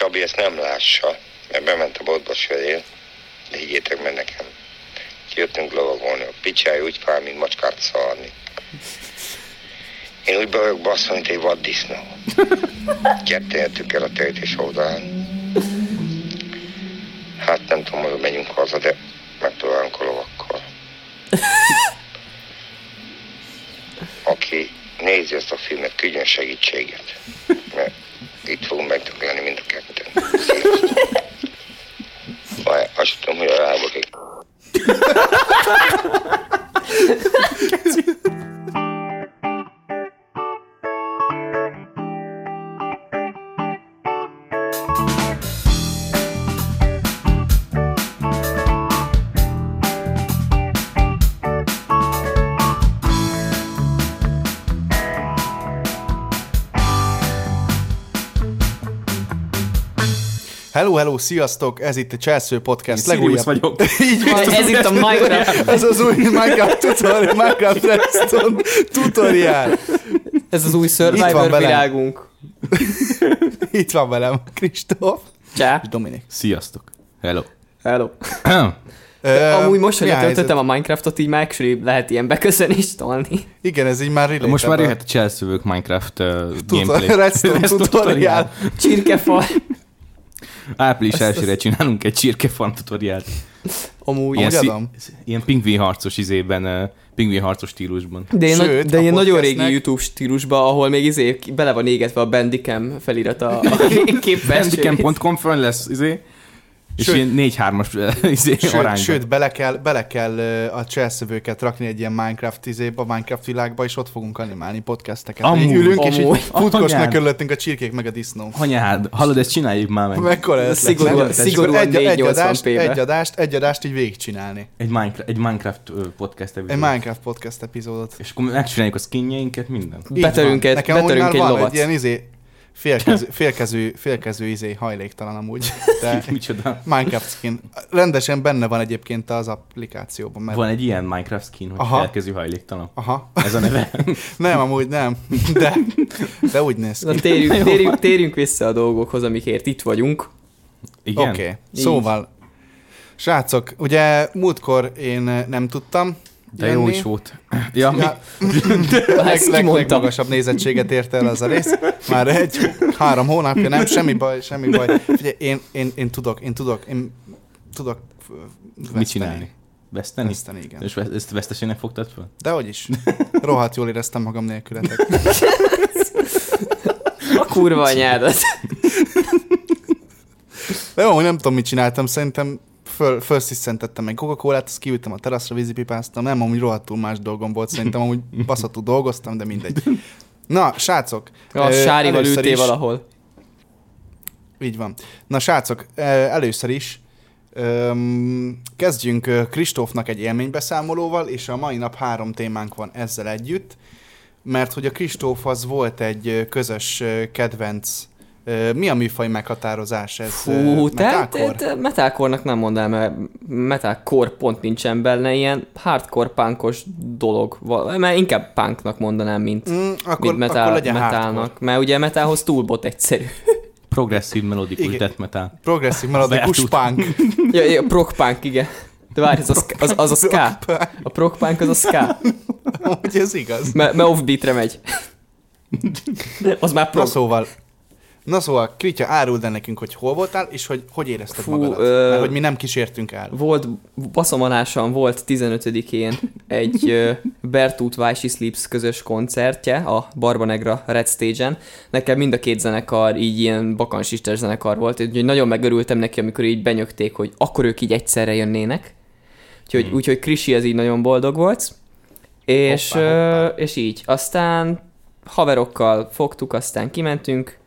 Csabi ezt nem lássa, mert bement a boltba sörén, de higgyétek meg nekem. Jöttünk lovagolni, a picsája úgy fáj, mint macskát szarni. Én úgy be vagyok basszva, mint egy vaddisznó. Kettőjétük el a terítés oldalán. Hát nem tudom, hogy menjünk haza, de megpróbálunk a lovakkal. Aki nézi ezt a filmet, küldjön segítséget. Mert itt fogunk megdögleni Hello, hello, sziasztok! Ez itt a Cselsző Podcast Én Sirius vagyok. Így van. Ez itt a Minecraft. Ez az új Minecraft tutorial, Minecraft Redstone tutorial. Ez az új Itt van Survivor világunk. Itt van velem Kristóf Csá. és Dominik. Sziasztok. Hello. Hello. Ö, Amúgy most, hogy letöltöttem a Minecraftot, így már actually lehet ilyen beköszönést tolni. Igen, ez így már relatable. Most már jöhet a Cselszövők Minecraft uh, gameplay. Redstone tutorial. Csirkefal. Április elsőre csinálunk egy csirkefarm tutoriált. Amúgy. Amúgy szí- adom. ilyen pingvin harcos izében, uh, pingvin harcos stílusban. De ilyen, Sőt, de ilyen nagyon régi YouTube stílusba, ahol még izé bele van égetve a Bandicam felirat a, a képfelső. Bandicam.com fönn lesz, izé, és Sőt- ilyen 4-3-as izé, Sőt, arányban. sőt, bele kell, bele kell a cselszövőket rakni egy ilyen Minecraft izébe, a Minecraft világba, és ott fogunk animálni podcasteket. Amúgy. Így ülünk, és így Amúgy. futkosnak körülöttünk a csirkék meg a disznók. Anyád, hallod, ezt csináljuk már meg. Mekkora ez Szigorúan- lett, nem? szigorúan egy, egy, 480p-be. adást, egy adást, egy adást így végigcsinálni. Egy Minecraft, egy Minecraft podcast Egy epizód. Minecraft podcast epizódot. És akkor megcsináljuk a skinjeinket, minden. Van. egy- amúgy már egy lovat. egy ilyen izé, félkezű, félkezű, félkezű izé hajléktalan amúgy. De Micsoda. Minecraft skin. Rendesen benne van egyébként az applikációban. Mert... Van egy ilyen Minecraft skin, hogy Aha. felkezű hajléktalan. Aha. Ez a neve. Nem, amúgy nem. De, de úgy néz Na, ki. térjünk, térjünk, térjünk vissza a dolgokhoz, amikért itt vagyunk. Igen? Oké, okay. Így. szóval, srácok, ugye múltkor én nem tudtam De jó jönni. is volt. Ja? Ja, leg, leg, legmagasabb nézettséget érte el az a rész. Már egy, három hónapja, nem, semmi baj, semmi baj. Figyelj, én, én, én tudok, én tudok, én tudok veszteni. Mit csinálni? Veszteni? Veszteni, igen. És ezt vesztesének fogtad föl? De hogy is. Rohadt jól éreztem magam nélkületek. A kurva anyádat. De jó, nem tudom, mit csináltam, szerintem föl, felsziszentettem egy Coca-Colát, azt kiültem a teraszra, vízipipáztam, nem, amúgy rohadtul más dolgom volt, szerintem amúgy baszatú dolgoztam, de mindegy. Na, srácok. A sárival ültél is- valahol. Így van. Na, srácok, először is öm, kezdjünk Kristófnak egy élménybeszámolóval, és a mai nap három témánk van ezzel együtt, mert hogy a Kristóf az volt egy közös kedvenc Mi a műfaj meghatározás ez? Fú, metalcore? te, te metalcore-nak nem mondanám, mert metalcore pont nincsen benne, ilyen hardcore punkos dolog, mert inkább punknak mondanám, mint, Mm, akkor, mint metal, akkor legyen metalnak, hardcore. mert ugye metalhoz túlbot egyszerű. Progresszív melodikus Igen. death metal. Progresszív melodikus punk. ja, ja, prog punk, igen. De várj, az a, ska- az, az a ska. A prog punk az a ska. Hogy ez igaz. Mert me offbeatre megy. Az már Na prog. szóval, na szóval, Kritya, áruld el nekünk, hogy hol voltál, és hogy hogy érezted Fú, magadat. ö- Mert hogy mi nem kísértünk el. Volt, baszomalásan volt 15-én egy Bertut Weissi Sleeps közös koncertje a Barbanegra Red Stage-en. Nekem mind a két zenekar így ilyen bakansistes zenekar volt, úgyhogy nagyon megörültem neki, amikor így benyögték, hogy akkor ők így egyszerre jönnének. Úgyhogy, Hmm. úgyhogy Krisi az így nagyon boldog volt. És, Hoppá, hoppá. és így. Aztán haverokkal fogtuk, aztán kimentünk.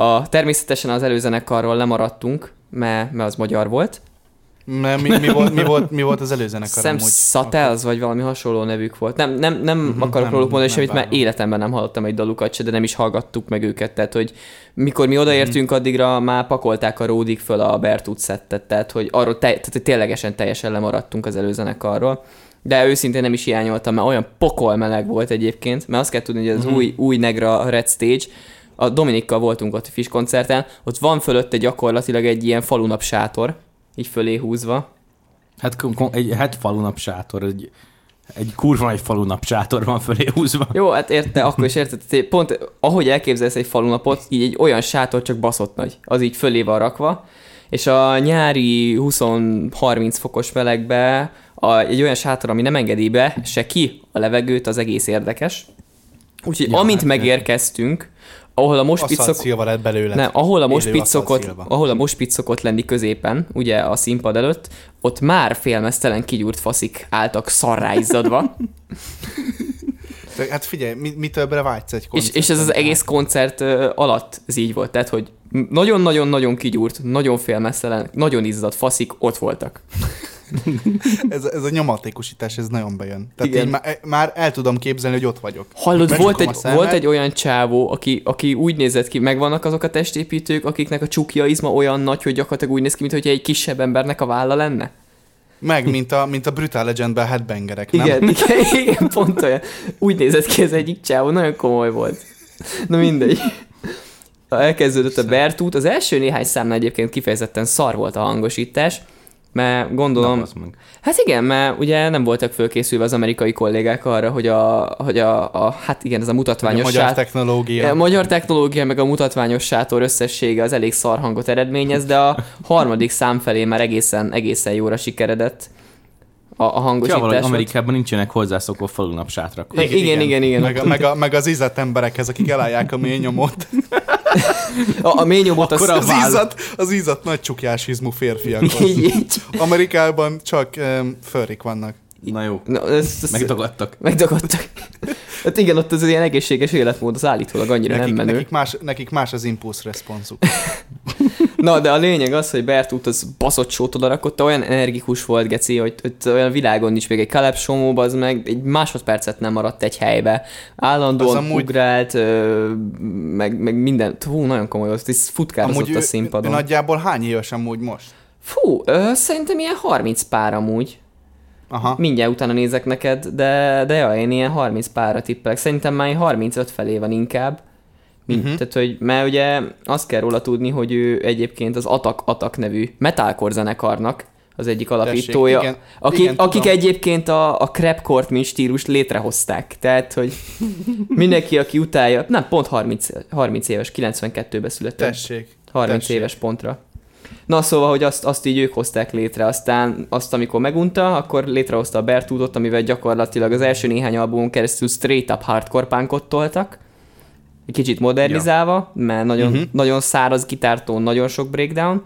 A, természetesen az előzenekarról lemaradtunk, mert, mert az magyar volt. Nem, mi, mi, volt, mi, volt, mi volt az előzenekar Sam? Satels, vagy valami hasonló nevük volt. Nem, nem, nem Mhm, akarok nem- róluk mondani nem semmit, mert életemben nem hallottam egy dalukat se, de nem is hallgattuk meg őket. Tehát, hogy mikor mi odaértünk, addigra már pakolták a ródik föl a Bertut szettet, tehát, hogy arról te, tehát, hogy ténylegesen teljesen lemaradtunk az előzenekarról. De őszintén nem is hiányoltam, mert olyan pokol meleg volt egyébként, mert azt kell tudni, hogy az új, új Negra Red Stage, a Dominikkal voltunk ott a Fish koncerten, ott van fölötte gyakorlatilag egy ilyen falunap sátor, így fölé húzva. Hát egy hát falunap sátor, egy, egy kurva egy falunap sátor van fölé húzva. Jó, hát érte, akkor is érted, pont ahogy elképzelsz egy falunapot, így egy olyan sátor csak baszott nagy, az így fölé van rakva, és a nyári 20-30 fokos melegbe a, egy olyan sátor, ami nem engedi be se ki a levegőt, az egész érdekes. Úgyhogy Ja, amint hát, megérkeztünk, ahol a mospit szok... lett belőle. Nem, ahol a mospit szokott, ahol a mospit szokott lenni középen, ugye a színpad előtt, ott már félmeztelen kigyúrt faszik álltak szarráizzadva, Hát figyelj, mi, mi többre vágysz egy és, koncerten? és ez az egész koncert alatt ez így volt, tehát hogy nagyon-nagyon-nagyon kigyúrt, nagyon félmeztelen, nagyon izzadt faszik ott voltak. Ez, ez a nyomatékosítás, ez nagyon bejön. Tehát Igen. így már, már el tudom képzelni, hogy ott vagyok. Hallod, volt egy, volt egy olyan csávó, aki, aki úgy nézett ki, megvannak azok a testépítők, akiknek a csukja izma olyan nagy, hogy gyakorlatilag úgy néz ki, mintha egy kisebb embernek a válla lenne? Meg, mint a, mint a Brutal Legendben headbangerek, nem? Igen, igen, igen, pont olyan. Úgy nézett ki az egyik csávó, nagyon komoly volt. Na mindegy. Elkezdődött a Bertút. Az első néhány számnál egyébként kifejezetten szar volt a hangosítás, mert gondolom... Na, meg. Hát igen, mert ugye nem voltak fölkészülve az amerikai kollégák arra, hogy a, hogy a, a hát igen, ez a A mutatványos magyar sát- technológia. a magyar technológia meg a mutatványos sátor összessége az elég szar hangot eredményez, de a harmadik szám felé már egészen, egészen jóra sikeredett a, a Ja, hangosítás. valahogy Amerikában nincsenek hozzászokva falunap sátrak. Igen, igen, igen, igen. Meg, a, meg, a, meg az izzett emberekhez, akik elállják a mély nyomot. A, a mély nyomot az, Az izzat, az izzat nagy csukjás izmú így. Amerikában csak um, fölrik vannak. Na jó, Na, ez, ez, megdagadtak. megdagadtak. Hát igen, ott az ilyen egészséges életmód, az állítólag annyira Nekik, nem menő. nekik, más, nekik más az impulsz responsuk. Na, de a lényeg az, hogy Bertut az baszott sót oda rakott, olyan energikus volt, Geci, hogy, hogy olyan világon nincs még egy Caleb Somó, az meg egy másodpercet nem maradt egy helybe. Állandóan Az amúgy... ugrált, ö, meg, meg minden. Hú, nagyon komoly volt, ez futkározott Amúgy a ő, ő színpadon. nagyjából hány éves amúgy most? Fú, ö, szerintem ilyen 30 pár amúgy. Aha. Mindjárt utána nézek neked, de, de ja, én ilyen 30 párra tippelek. Szerintem már ilyen 35 felé van inkább. Mhm. uh-huh. Tehát, hogy, mert ugye azt kell róla tudni, hogy ő egyébként az Atak Atak nevű metalcore zenekarnak az egyik alapítója, igen. akik, Igen, akik tudom. egyébként a, a crapcore mint stílust létrehozták. Tehát, hogy mindenki, aki utálja, nem, pont 30, 30 éves, 92-ben született. Tessék. 30 tessék. éves pontra. Na szóval, hogy azt, azt így ők hozták létre, aztán azt, amikor megunta, akkor létrehozta a Bertudot, amivel gyakorlatilag az első néhány albumon keresztül straight up hardcore punkot toltak, egy kicsit modernizálva, mert nagyon, uh-huh. nagyon száraz gitártón, nagyon sok breakdown,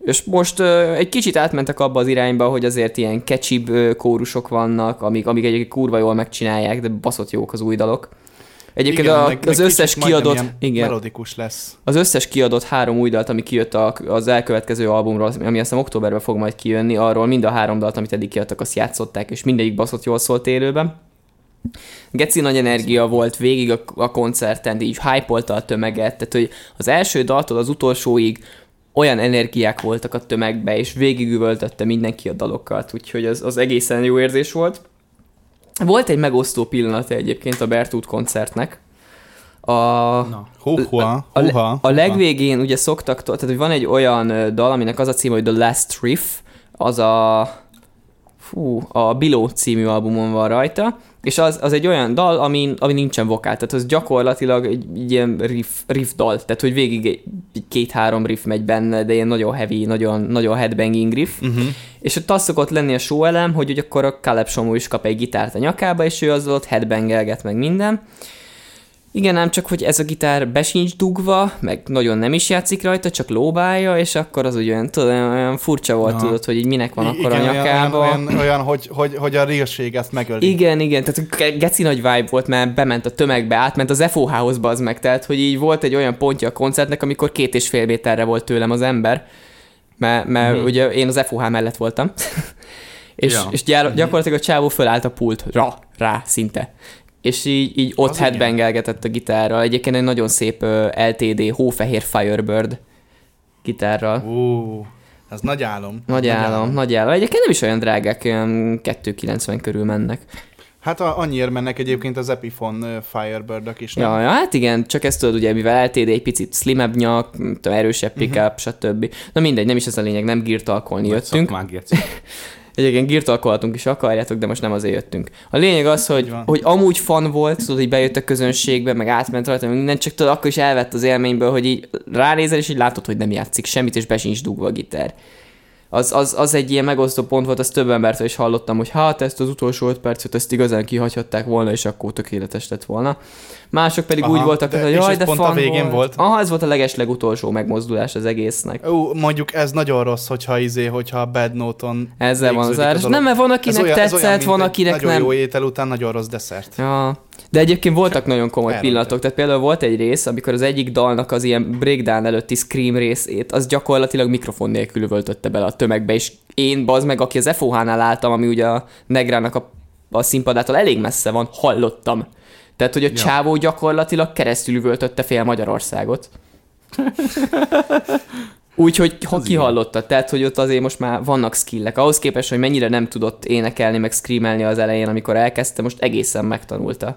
és most ö, egy kicsit átmentek abba az irányba, hogy azért ilyen catchy kórusok vannak, amik, amik egyébként kurva jól megcsinálják, de baszott jók az új dalok. Egyébként Igen, a, meg- az meg összes kiadott, igen, Melodikus lesz. az összes kiadott három új dalt, ami kijött a, az elkövetkező albumról, ami azt hiszem októberben fog majd kijönni, arról mind a három dalt, amit eddig kiadtak, azt játszották, és mindegyik baszott jól szólt élőben. Geci nagy energia volt végig a, a koncerten, így hype a tömeget, tehát hogy az első daltól az utolsóig olyan energiák voltak a tömegbe, és végigüvöltötte mindenki a dalokat, úgyhogy az, az egészen jó érzés volt. Volt egy megosztó pillanata egyébként a Bertut koncertnek. A, Na. A, húha. a legvégén ugye szoktak, tehát hogy van egy olyan dal, aminek az a címe, hogy The Last Riff, az a fú, a Below című albumon van rajta, és az, az egy olyan dal, ami, ami nincsen vokál, tehát az gyakorlatilag egy, egy ilyen riff, riff dal, tehát hogy végig két-három riff megy benne, de ilyen nagyon heavy, nagyon, nagyon headbanging riff, Uh-huh. és ott az szokott lenni a show elem, hogy, hogy akkor a Caleb Somó is kap egy gitárt a nyakába, és ő azzal ott headbangelget meg minden. Igen, ám csak, hogy ez a gitár be sincs dugva, meg nagyon nem is játszik rajta, csak lóbálja, és akkor az olyan, tudod, olyan, furcsa volt, Aha. tudod, hogy így minek van akkor a igen, nyakába. Olyan, olyan, olyan hogy, hogy, hogy a realség ezt megöli. Igen, igen, tehát ge- geci nagy vibe volt, mert bement a tömegbe, átment az FOH-hoz bazd meg, tehát hogy így volt egy olyan pontja a koncertnek, amikor két és fél méterre volt tőlem az ember, mert, mert Mhm. ugye én az FOH mellett voltam, és, Ja. és gyár, gyakorlatilag a csávó fölállt a pultra, rá szinte. És így, így ott headbangelgetett a gitárral. Egyébként egy nagyon szép LTD hófehér Firebird gitárral. Ú, ez nagy álom. Nagy állam, nagy állam. Egyébként nem is olyan drágák, olyan 290 körül mennek. Hát a, annyiért mennek egyébként az Epiphone ö, Firebird-ök is, nem? Ja, ja, hát igen, csak ezt tudod, ugye, mivel LTD egy picit slimebb nyak, erősebb pick-up, stb. Na mindegy, nem is ez a lényeg, nem girtalkolni jöttünk. Szakmák, Geci. Egyébként girtalkolhatunk is akarjátok, de most nem azért jöttünk. A lényeg az, hogy, hogy amúgy fan volt, tudod, hogy bejött a közönségbe, meg átment rajta, meg minden, csak tudod, akkor is elvett az élményből, hogy így ránézel, és így látod, hogy nem játszik semmit, és be sincs dugva a gitár. Az, az, az egy ilyen megosztó pont volt, azt több embertől is hallottam, hogy hát ezt az utolsó öt percet, ezt igazán kihagyhatták volna, és akkor tökéletes lett volna. Mások pedig Aha, úgy voltak, de- hogy jaj, de pont a végén volt. volt? Aha, ez volt a legesleg utolsó megmozdulás az egésznek. Ú, mondjuk ez nagyon rossz, hogyha izé, hogyha a Bad Note-on Ezzel van az. Nem, mert van, akinek olyan- tetszett, olyan, van, akinek nagyon nem. jó étel után nagyon rossz desszert. Ja. De egyébként voltak nagyon komoly pillanatok, tehát például volt egy rész, amikor az egyik dalnak az ilyen breakdown előtti scream részét, az gyakorlatilag mikrofon nélkül üvöltötte bele a tömegbe, és én, bazd meg, aki az FOH-nál álltam, ami ugye a Negrának a, a színpadától elég messze van, hallottam. Tehát, hogy a ja. csávó gyakorlatilag keresztül üvöltötte fél Magyarországot. Úgyhogy ha kihallotta, tehát hogy ott azért most már vannak skillek. Ahhoz képest, hogy mennyire nem tudott énekelni, meg screamelni az elején, amikor elkezdte, most egészen megtanulta.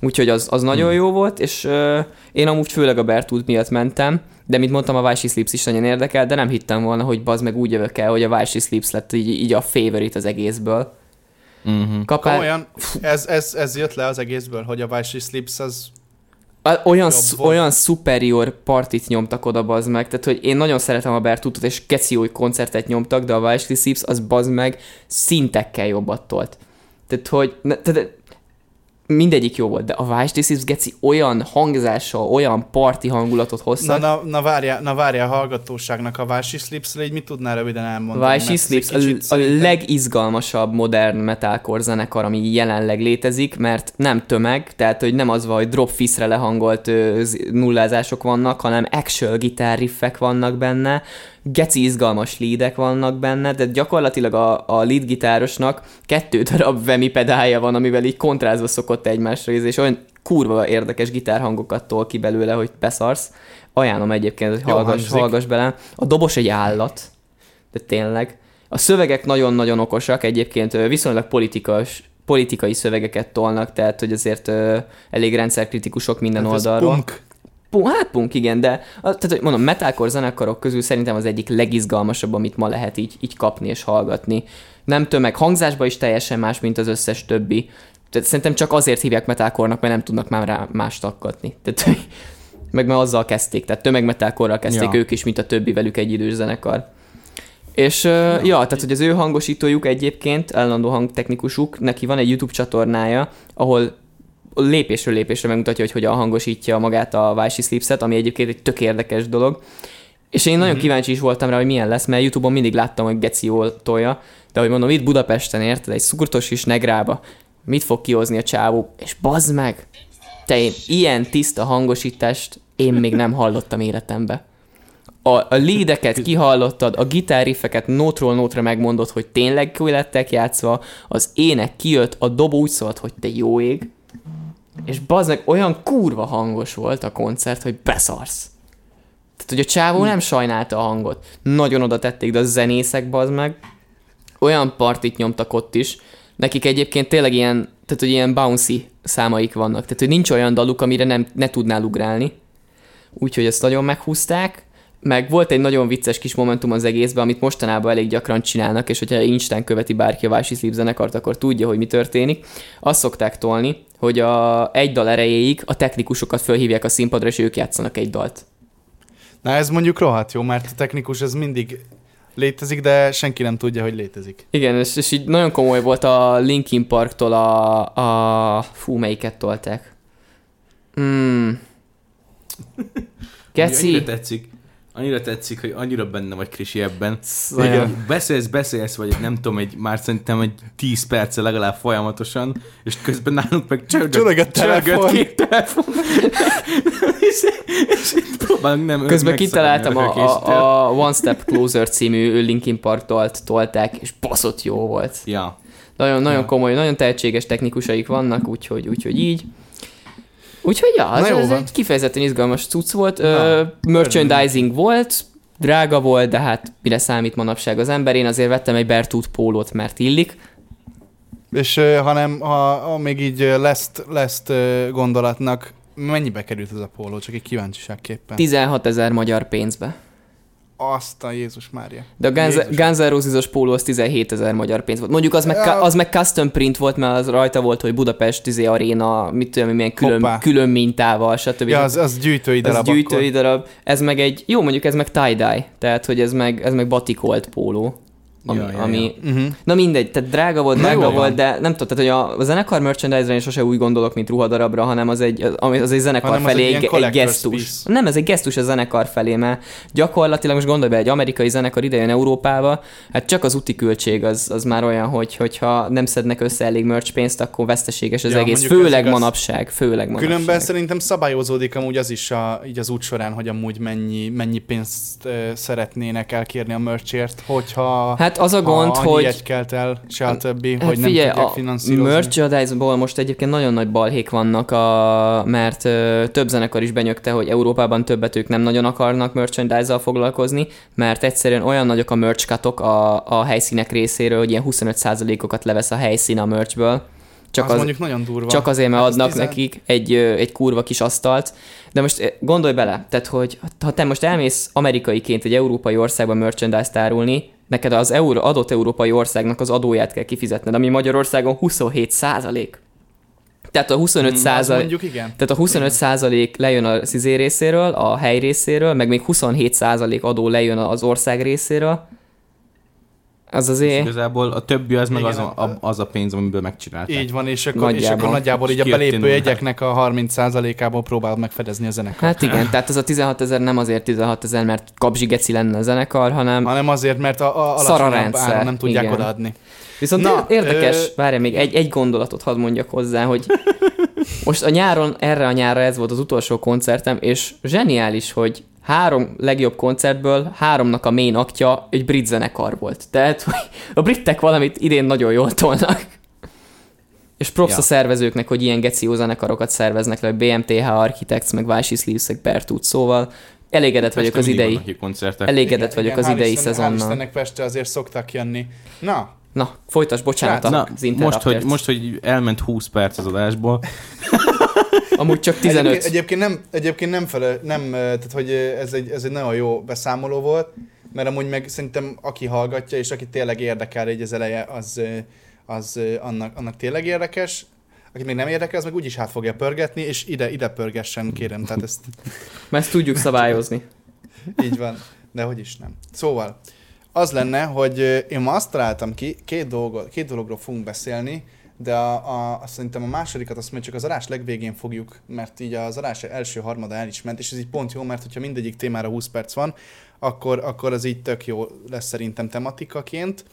Úgyhogy az, az nagyon jó volt, és uh, én amúgy főleg a Bertult miatt mentem, de mint mondtam, a Vási Sleeps is nagyon érdekel, de nem hittem volna, hogy bazd meg úgy jövök el, hogy a Vási Sleeps lett így, így a favorite az egészből. Mhm. Kapál, Komolyan, ez, ez, ez jött le az egészből, hogy a Vice Sleeps az... Olyan, sz- olyan superior partit nyomtak oda, bazd meg. Tehát, hogy én nagyon szeretem a Bertutot, és keci jó koncertet nyomtak, de a Weisli Sips az bazd meg szintekkel jobbat tolt. Tehát, hogy ne, tehát, mindegyik jó volt, de a Weisli Sips geci olyan hangzással, olyan parti hangulatot Na, hoztak. na, na, várjál, na várjál a hallgatóságnak a Vice Sleeps-re, így mit tudnál röviden elmondani? Vice ez a, a legizgalmasabb modern metalcore zenekar, ami jelenleg létezik, mert nem tömeg, tehát hogy nem az van, hogy drop fizre lehangolt ö, nullázások vannak, hanem actual gitárriffek vannak benne, geci izgalmas leadek vannak benne, de gyakorlatilag a, a lead gitárosnak kettő darab vemi pedálja van, amivel így kontrázva szokott egymásra és olyan kurva érdekes gitárhangokat tol ki belőle, hogy beszarsz. Ajánlom egyébként, hogy hallgass, hallgass bele. A dobos egy állat, de tényleg. A szövegek nagyon-nagyon okosak, egyébként viszonylag politikas, politikai szövegeket tolnak, tehát hogy azért ö, elég rendszerkritikusok minden Hát ez oldalról. punk. Punk, hát punk, igen, de tehát, hogy mondom, metalcore zenekarok közül szerintem az egyik legizgalmasabb, amit ma lehet így, így kapni és hallgatni. Nem tömeg, hangzásban is teljesen más, mint az összes többi. Tehát szerintem csak azért hívják metalcore-nak, mert nem tudnak már rá mást akkatni. Tehát, meg mert azzal kezdték, tehát tömegmetalcore kezdték Ja. ők is, mint a többi velük egy idős zenekar. És uh, ja, ja, tehát hogy az ő hangosítójuk egyébként, állandó hangtechnikusuk, neki van egy YouTube csatornája, ahol lépésről lépésre megmutatja, hogy hogyan hangosítja magát a Vási Sleeps-et, ami egyébként egy tök érdekes dolog. És én nagyon kíváncsi is voltam rá, hogy milyen lesz, mert YouTube-on mindig láttam, hogy Geci jól tolja, de hogy mondom, itt Budapesten érted, egy szurtos is negrába, mit fog kihozni a csávó, és bazd meg, te én ilyen tiszta hangosítást én még nem hallottam életembe. A, a leadeket kihallottad, a gitárriffeket nótról nótra megmondod, hogy tényleg ki lettek játszva, az ének kijött, a dobó úgy szólt, hogy te jó ég, és bazd olyan kurva hangos volt a koncert, hogy beszarsz. Tehát, hogy a csávó nem sajnálta a hangot. Nagyon oda tették, de a zenészek bazd meg, olyan partit nyomtak ott is, nekik egyébként tényleg ilyen, tehát hogy ilyen bouncy számaik vannak, tehát hogy nincs olyan daluk, amire nem, ne tudnál ugrálni. Úgyhogy ezt nagyon meghúzták, meg volt egy nagyon vicces kis momentum az egészben, amit mostanában elég gyakran csinálnak, és hogyha Instán követi bárki a Vási Sleep zenekart, akkor tudja, hogy mi történik. Azt szokták tolni, hogy a egy dal erejéig a technikusokat fölhívják a színpadra, és ők játszanak egy dalt. Na ez mondjuk rohadt jó, mert a technikus ez mindig létezik, de senki nem tudja, hogy létezik. Igen, és, és így nagyon komoly volt a Linkin Parktól a, a... Fú, melyiket tolták? Hmm. Annyira Geci. tetszik, annyira tetszik, hogy annyira benne vagy Krisi ebben. Igen. Beszélsz, beszélsz, vagy nem tudom, egy, már szerintem egy 10 perce legalább folyamatosan, és közben nálunk meg csörgött, Csörög a telefon. két telefon. és, és itt próbálunk nem Közben kitaláltam a, a, a One Step Closer című Linkin Park dalt tolták, és baszott jó volt. Ja. Nagyon, nagyon Ja. komoly, nagyon tehetséges technikusaik vannak, úgyhogy, úgyhogy így. Úgyhogy ja, Na ez, van. egy kifejezetten izgalmas cucc volt. Na, Ö, merchandising volt, drága volt, de hát mire számít manapság az ember. Én azért vettem egy Bertut pólót, mert illik. És ö, hanem ha, ha még így lesz, lesz gondolatnak, mennyibe került ez a póló? Csak egy kíváncsiságképpen. 16 ezer magyar pénzbe. Azt a Jézus Mária. De a Guns. Guns N' Roses-os póló az 17 ezer magyar pénz volt. Mondjuk az meg, Ja. az meg custom print volt, mert az rajta volt, hogy Budapest izé arena, mit tudom, milyen külön, Hoppá. külön mintával, stb. Ja, az, az gyűjtői darab gyűjtői akkor. darab. Ez meg egy, jó mondjuk ez meg tie-dye, tehát hogy ez meg, ez meg batikolt póló. Ami, Ja, ja, ja. ami Uh-huh. Na mindegy, tehát drága volt, drága jó volt, van. de nem tudom, tehát hogy a, a zenekar merchandise-re én sose úgy gondolok, mint ruhadarabra, hanem az egy, az, ami- az egy zenekar Hanem felé egy egy, gesztus. piece. Nem, ez egy gesztus a zenekar felé, mert gyakorlatilag most gondolj be, egy amerikai zenekar idejön Európába, hát csak az úti költség az, az már olyan, hogy hogyha nem szednek össze elég merch pénzt, akkor veszteséges az Ja, egész, ez főleg igaz. manapság, főleg manapság. Különben szerintem szabályozódik amúgy az is a, így az út során, hogy amúgy mennyi, mennyi pénzt szeretnének elkérni a merchért, hogyha Hát az a gond, annyi hogy jegy kelt el, se a többi, Hát hogy nem figyelj, tudják a finanszírozni. merchandise-ból most egyébként nagyon nagy balhék vannak, a, mert ö, több zenekar is benyögte, hogy Európában többet ők nem nagyon akarnak merchandise-zal foglalkozni, mert egyszerűen olyan nagyok a merch a, a helyszínek részéről, hogy ilyen 25%-okat levesz a helyszín a merchből. Csak az, az, mondjuk nagyon durva. csak azért, mert Hát adnak tizen- nekik egy, egy kurva kis asztalt. De most gondolj bele, tehát hogy ha te most elmész amerikaiként egy európai országba merchandise-t árulni, neked az euró, adott európai országnak az adóját kell kifizetned, ami Magyarországon 27 százalék. Tehát a 25 Mm, százalék, mondjuk igen. tehát a 25 százalék lejön a szizé részéről, a hely részéről, meg még 27 százalék adó lejön az ország részéről. Az És azért... igazából a többi az meg Igen, az a, a, az a pénz, amiből megcsinálták. Így van, és akkor Nagyjából. és akkor nagyjából így a belépő jegyeknek a 30%-ából próbál megfedezni a zenekar. Hát igen, tehát az a 16 ezer nem azért 16 ezer, mert kapzsigeci lenne a zenekar, hanem Hanem azért, mert a, a Szar a alacsonyabb rendszer, áron nem tudják igen. odaadni. Viszont Na, érdekes, ö... várj még egy, egy gondolatot hadd mondjak hozzá, hogy most a nyáron, erre a nyárra ez volt az utolsó koncertem, és zseniális, hogy három legjobb koncertből háromnak a main aktja egy brit zenekar volt. Tehát, hogy a britek valamit idén nagyon jól tolnak. És props Ja. a szervezőknek, hogy ilyen geció zenekarokat szerveznek le, BMTH Architects, meg Vási Sleeves, meg Bertut, szóval elégedett vagyok az idei, elégedett vagyok az hál' idei Isten- Hál' szezonnal. Istennek Pestre azért szoktak jönni. Na, Na, folytas, bocsánat Na, az most hogy, most, hogy elment 20 perc az adásból, Amúgy csak 15. Egyébként, egyébként nem, egyébként nem, fele, nem, tehát hogy ez egy, ez egy nagyon jó beszámoló volt, mert amúgy meg szerintem aki hallgatja, és aki tényleg érdekel egy az eleje, az, az annak, annak tényleg érdekes. Aki még nem érdekel, az meg úgyis hát fogja pörgetni, és ide, ide pörgessen, kérem, tehát ezt Mert ezt tudjuk szabályozni. így van, de hogy is nem. Szóval, az lenne, hogy én ma azt találtam ki, két, dolgot, két dologról fogunk beszélni, de a, a, szerintem a másodikat azt majd csak az adás legvégén fogjuk, mert így az adás első harmada el is ment, és ez így pont jó, mert hogyha mindegyik témára 20 perc van, akkor, akkor az így tök jó lesz szerintem tematikaként.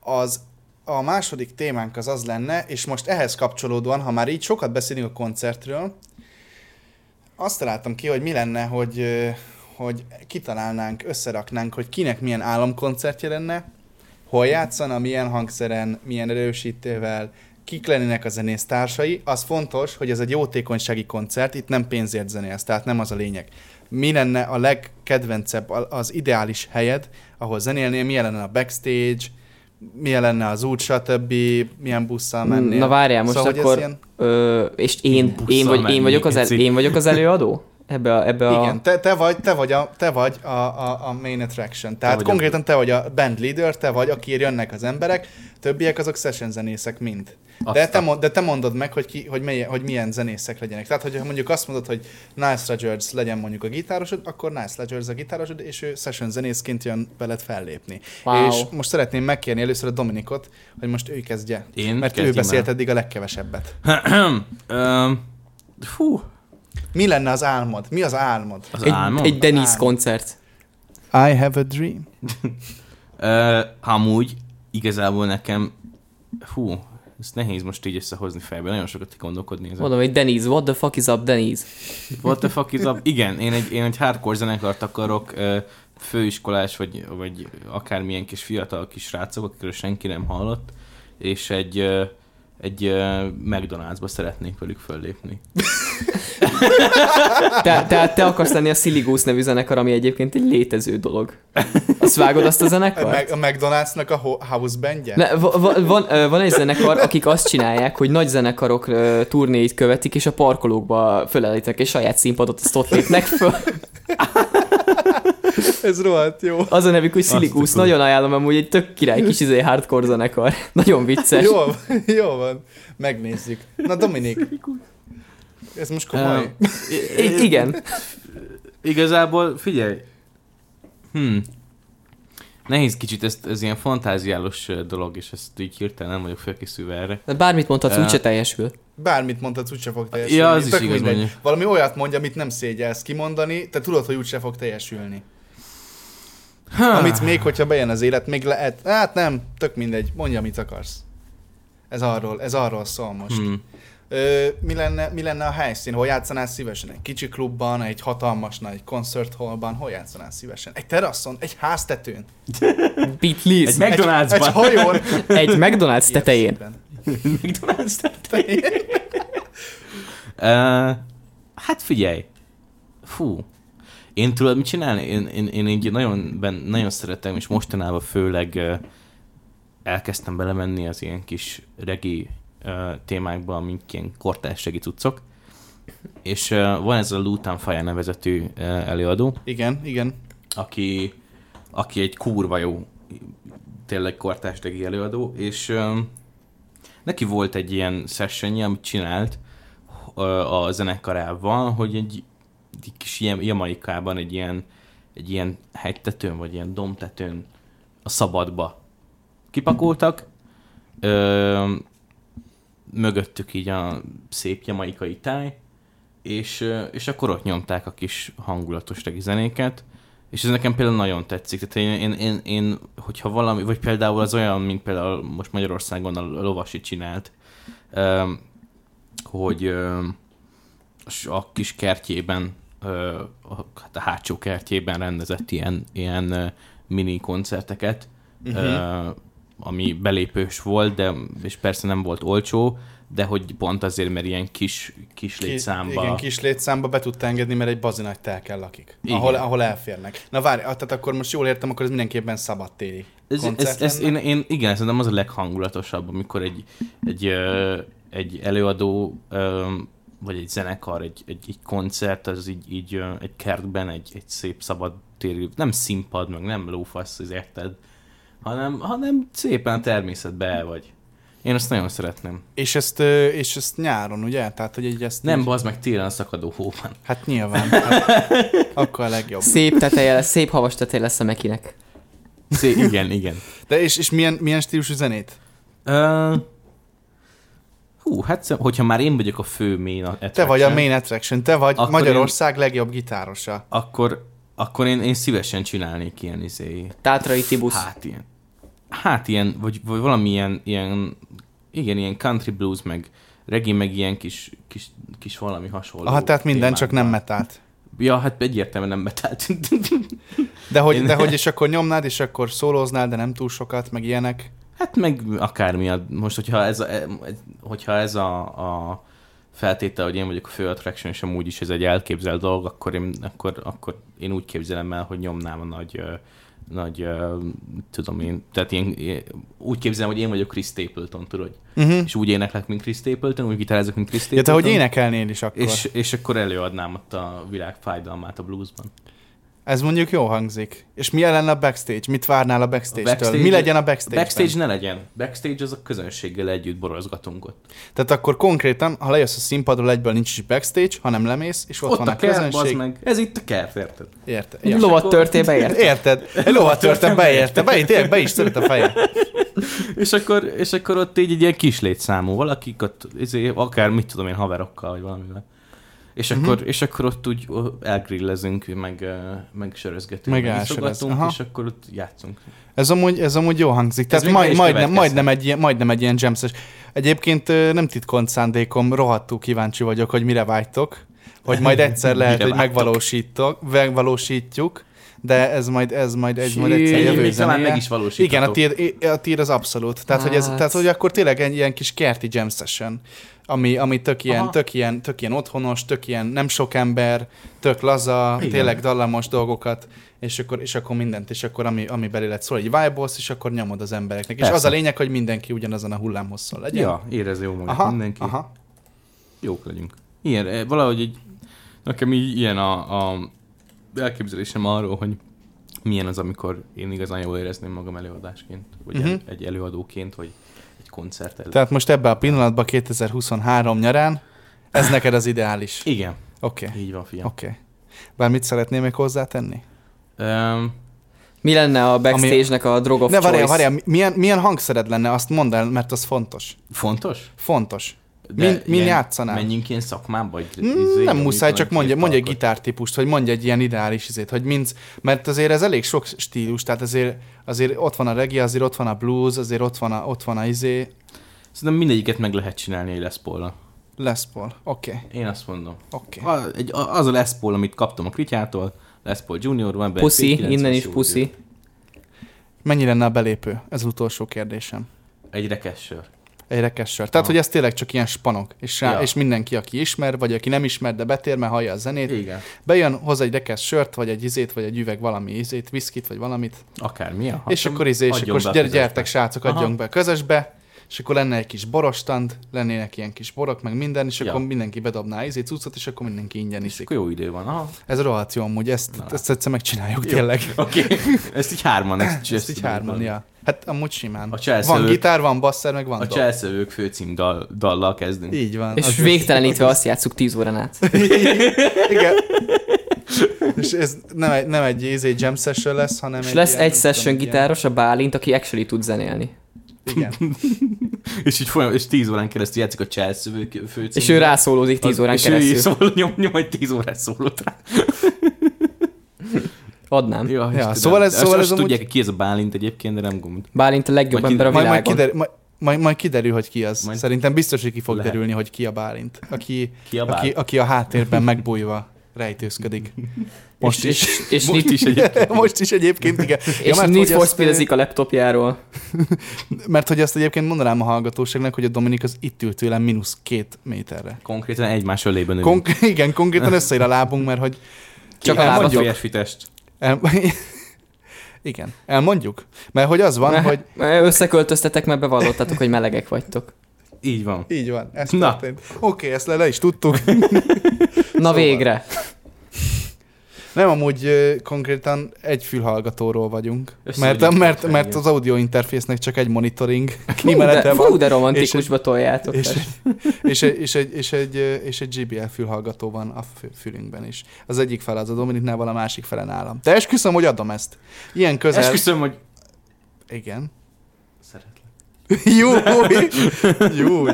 Az a második témánk az az lenne, és most ehhez kapcsolódóan, ha már így sokat beszélünk a koncertről, azt találtam ki, hogy mi lenne, hogy, hogy kitalálnánk, összeraknánk, hogy kinek milyen államkoncertje lenne, hol játszana, milyen hangszeren, milyen erősítővel, kik lennének a zenésztársai. Az fontos, hogy ez egy jótékonysági koncert, itt nem pénzért zenélsz, tehát nem az a lényeg. Mi lenne a legkedvencebb, az ideális helyed, ahol zenélnél, milyen lenne a backstage, milyen lenne az út, stb., milyen busszal mennél. Na várjál, most szóval, akkor- Ilyen... Ö, és én, én, vagy, én, menni, vagyok az el, én vagyok az előadó? Ebbe a, ebbe a... Igen, te, te, vagy, te vagy, a, te vagy a, a, a main attraction. Tehát vagy konkrétan te vagy a band leader, te vagy, akiért jönnek az emberek, többiek azok session zenészek mind. De te, a- mond, de te mondod meg, hogy, ki, hogy, milyen, hogy milyen zenészek legyenek. Tehát, hogyha mondjuk azt mondod, hogy Nice Rodgers legyen mondjuk a gitárosod, akkor Nice Rodgers a gitárosod, és ő session zenészként jön veled fellépni. Wow. És most szeretném megkérni először a Dominikot, hogy most ő kezdje. Én mert ő beszélt el? eddig a legkevesebbet. Fú, Mi lenne az álmod? Mi az álmod? az Egy, álmom? egy Álmom. koncert. I have a dream. Ö, amúgy igazából nekem, hú, ezt nehéz most így összehozni fejbe, nagyon sokat gondolkodni ezen. Mondom, hogy Denise, what the fuck is up, Denise? What the fuck is up? Igen, én egy, én egy hardcore zenekart akarok, főiskolás, vagy, vagy akármilyen kis fiatal kis srácok, akikről senki nem hallott, és egy, egy uh, McDonald'sba szeretnék velük föllépni. Te, tehát te akarsz lenni a Goose nevű zenekar, ami egyébként egy létező dolog. Azt vágod azt a zenekart? A McDonald'snak a ho- house bandje? Ne, va- va- van, van egy zenekar, akik azt csinálják, hogy nagy zenekarok turnéit követik, és a parkolókba fölállítanak egy saját színpadot, azt ott lépnek föl. Ez rohadt jó. Az a nevük, hogy tudom. Nagyon ajánlom, amúgy egy tök király kis izé hardcore zenekar. Nagyon vicces. Jó, van, jó van. Megnézzük. Na Dominik. Ez most komoly. Uh, I- igen. Igazából, figyelj. Hmm. Nehéz kicsit, ez, ez ilyen fantáziálos dolog, és ezt így hirtelen nem vagyok felkészülve erre. De Bármit mondhatsz, Ö, úgyse teljesül. Bármit mondhatsz, úgyse fog teljesülni. Ja, az is Tök igaz, mindegy. mondja. Valami olyat mondja, amit nem szégyelsz kimondani, te tudod, hogy úgyse fog teljesülni. Ha. Amit még, hogyha bejön az élet, még lehet. Hát nem, tök mindegy, mondja, amit akarsz. Ez arról, ez arról szól most. Hmm. Ö, mi, lenne, mi lenne a helyszín? Hol játszanál szívesen? Egy kicsi klubban, egy hatalmas nagy koncerthallban? Hol játszanál szívesen? Egy teraszon? Egy háztetőn? Beatles. Egy Egy, Egy, McDonald'sban. egy hajón? egy McDonald's tetején. McDonald's tetején. uh, hát figyelj. Fú. Én tudod mit csinálni? Én, én, én így nagyon, ben, nagyon szeretem, és mostanában főleg uh, elkezdtem belemenni az ilyen kis regi uh, témákba, amik ilyen kortárs regi cuccok. És van ez a Lutan Fire nevezetű előadó, Igen, igen. aki, aki egy kurva jó tényleg kortárs regi előadó, és neki volt egy ilyen sessionje, amit csinált a zenekarával, hogy egy, egy kis Jamaikában egy ilyen, egy ilyen hegytetőn, vagy ilyen domtetőn a szabadba kipakoltak, ö, mögöttük így a szép jamaikai táj, és, és akkor ott nyomták a kis hangulatos regi zenéket, és ez nekem például nagyon tetszik. Tehát én, én, én, én, hogyha valami, vagy például az olyan, mint például most Magyarországon a Lovasi csinált, hogy a kis kertjében, hát a hátsó kertjében rendezett ilyen, ilyen mini koncerteket, uh-huh. Ami belépős volt, de és persze nem volt olcsó, de hogy pont azért, mert ilyen kis, kis Ki- létszámba... Igen, kis létszámba be tudta engedni, mert egy bazi nagy telken lakik. Igen. Ahol, ahol elférnek. Na várj, tehát akkor most jól értem, akkor ez mindenképpen szabadtéri Ez, ez, ez én, én, igen, szerintem az a leghangulatosabb, amikor egy, egy, ö, egy előadó, ö, vagy egy zenekar, egy, egy, egy koncert, az így, így egy kertben, egy, egy szép szabad térű, nem színpad, meg nem lófasz, az érted, hanem, hanem szépen a természetbe el vagy. Én azt nagyon szeretném. És ezt, és ezt nyáron, ugye? Tehát, hogy egy ezt Nem, így- bazd meg télen a szakadó hóban. Hát nyilván. Hát, akkor a legjobb. Szép teteje lesz, szép havas teteje lesz a Mekinek. Szé, igen, igen. De és, és milyen, milyen stílusú zenét? Uh, hú, hát hogyha már én vagyok a fő main attraction, Te vagy a main attraction, te vagy Magyarország legjobb gitárosa. akkor, akkor én, én szívesen csinálnék ilyen izé, Tátrai Tibusz. hát ilyen, hát ilyen, vagy, vagy valami ilyen, igen, ilyen country blues, meg reggae, meg ilyen kis, kis, kis valami hasonló. Aha, tehát minden, csak nem metált. Ja, hát egyértelműen nem betált. De hogy, Én- de hogy és akkor nyomnád, és akkor szólóznál, de nem túl sokat, meg ilyenek. Hát meg akármi, a- most hogyha ez a, hogyha ez a, a feltétel, hogy én vagyok a fő attraction, és amúgy is ez egy elképzelt dolog, akkor én, akkor, akkor én úgy képzelem el, hogy nyomnám a nagy, nagy tudom én, tehát én, én úgy képzelem, hogy én vagyok Chris Stapleton, tudod? Uh-huh. És úgy éneklek, mint Chris Stapleton, úgy gitározok, mint Chris Ja, Stapleton. te hogy énekelnél is akkor. és, és akkor előadnám ott a világ fájdalmát a bluesban. Ez mondjuk jó hangzik. És mi lenne a backstage? Mit várnál a backstage-től? backstage- mi legyen a backstage Backstage ne legyen. Backstage az a közönséggel együtt borozgatunk ott. Tehát akkor konkrétan, ha lejössz a színpadról, egyből nincs is backstage, hanem lemész, és ott, Ott, van a a, kert, közönség. meg. Ez itt a kert, érted? Érted? Ja. lovat törtél beért. Érted? Lovat törtem, beérte. Be, tényleg be is tört a feje. És akkor, és akkor ott így egy ilyen kis létszámú valakik, ott izé, akár mit tudom én, haverokkal, vagy valamivel. És, uh-huh. akkor, és akkor ott úgy elgrillezünk, meg, meg sörözgetünk, Meg meg, aha. és akkor ott játszunk. Ez amúgy, ez amúgy jó hangzik. Tehát majd, majdnem, majdnem, egy ilyen, majdnem egy ilyen jamses. Egyébként nem titkolt szándékom, rohadtul kíváncsi vagyok, hogy mire vágytok. Hogy majd egyszer lehet, Mire hogy vágytok? megvalósítok, megvalósítjuk. De ez majd, ez majd, egy, majd egyszer jövő Még talán meg is valósítható. Igen, a tiéd, a tiéd az abszolút. Tehát, hogy ez, Hát. tehát, hogy akkor tényleg egy ilyen kis kerti jam session, ami, ami tök, ilyen, Aha. tök, ilyen, tök ilyen otthonos, tök ilyen nem sok ember, tök laza, Igen. tényleg dallamos dolgokat, és akkor, és akkor mindent, és akkor ami, ami belé lett szól, egy vibe és akkor nyomod az embereknek. És Persze. az a lényeg, hogy mindenki ugyanazon a hullámhosszon legyen. Ja, érez jó magát aha, mindenki. aha. Jók legyünk. Ilyen, eh, valahogy egy, nekem így ilyen a, a elképzelésem arról, hogy milyen az, amikor én igazán jól érezném magam előadásként, vagy uh-huh. egy előadóként, vagy egy koncert előtt. Tehát most ebben a pillanatban 2023 nyarán, ez neked az ideális. Igen, Oké, okay. így van, fiam. oké. Okay. Bármit szeretnél még hozzátenni? Um, Mi lenne a backstage-nek a drog of Ne, choice? várjál, várjál, milyen, milyen hangszered lenne, azt mondd el, mert az fontos. fontos? Fontos. Min- min ilyen- játszanál? Menjünk ilyen szakmába? Vagy Mm, izé, nem muszáj, csak mondja, mondja egy gitártípust, vagy mondja egy ilyen ideális izét, hogy mind, mert azért ez elég sok stílus, tehát azért, azért ott van a reggae, azért ott van a blues, azért ott van a, ott van a izé, Szerintem mindegyiket meg lehet csinálni egy Les Paul-ra. Les Paul. Oké, okay, Én azt mondom. oké. A- az a Les Paul, amit kaptam a Krityától, Les Paul Junior van be. Puszi, P90 innen is puszi. Mennyi lenne a belépő? Ez az utolsó kérdésem. Egy rekesz sör. Egy rekesz sör. Tehát, Aha. hogy ez tényleg csak ilyen spanok, és, rá, Ja. és mindenki, aki ismer, vagy aki nem ismer, de betér, mert hallja a zenét, Igen. bejön, hoz egy rekesz sört, vagy egy izét, vagy egy üveg valami izét, viszkit, vagy valamit, Akármi. Ja, és akkor izé, és akkor gyere, gyertek srácok, Aha. adjunk be a közösbe, és akkor lenne egy kis borostand, lennének ilyen kis borok, meg minden, és Ja. akkor mindenki bedobná izé cuccot, és akkor mindenki ingyen És iszik. akkor jó idő van. Aha. Ez rohadt jó amúgy, ezt, Na. ezt egyszer megcsináljuk Jó. tényleg. Oké. Okay. Ezt így hárman. Ezt, Ezt így hárman, ja. Hát amúgy simán. A Van cselszövők- gitár, van basszer, meg van A cselszövők főcím dal, dallal kezdünk. Így van. És Az- végtelenítve azt játsszuk 10 órán át. Igen. És ez nem egy, nem egy easy jam session lesz, hanem És egy lesz ilyen, egy tudom, session ilyen- gitáros, a Bálint, aki actually tud zenélni. Igen. És így folyam, és 10 órán keresztül játszik a cselszövők főcím. És ő rászólózik 10 órán és ő így keresztül. szól, nyom, nyom egy 10 órás szólót rá. Adnám. Ja, Ja, Istenem. szóval ez- szóval ez amúgy- tudják, ki ez a Bálint egyébként, de nem gond. Bálint a legjobb Majd ember a Majd, majd, világon. kiderül, majd, majd, majd kiderül, hogy ki az. Majd- Szerintem biztos, hogy ki fog Lehet. derülni, hogy ki a Bálint. Aki, Ki a aki, Bálint? aki a háttérben megbújva rejtőzködik. Most és, is. És, és, Most is egyébként. Most is egyébként, igen. és mert Need for Speed a laptopjáról. Mert hogy azt egyébként mondanám a hallgatóságnak, hogy a Dominik az itt ült tőlem mínusz két méterre. Konkrétan egymás ölében ülünk. Konk- igen, konkrétan összeír a lábunk, mert hogy Csak a test. El... igen, elmondjuk. Mert hogy az van, Mert- hogy Összeköltöztetek, mert bevallottatok, hogy melegek vagytok. Így van. így van, ez Na. történt. Oké, ezt le, le is tudtuk. Na végre. Nem, amúgy ö, konkrétan egy fülhallgatóról vagyunk. Mert, mert, mert igen. az audio interfésznek csak egy monitoring Fú, de, kimenete fú, van. de romantikusba toljátok. és, És, és, egy, és, egy, és, egy, ö, és egy JBL fülhallgató van a fü- fülünkben is. Az egyik fel az a Dominiknál a másik fele nálam. De esküszöm, hogy adom ezt. Ilyen közel. Esküszöm, hogy Igen. Jó, jó.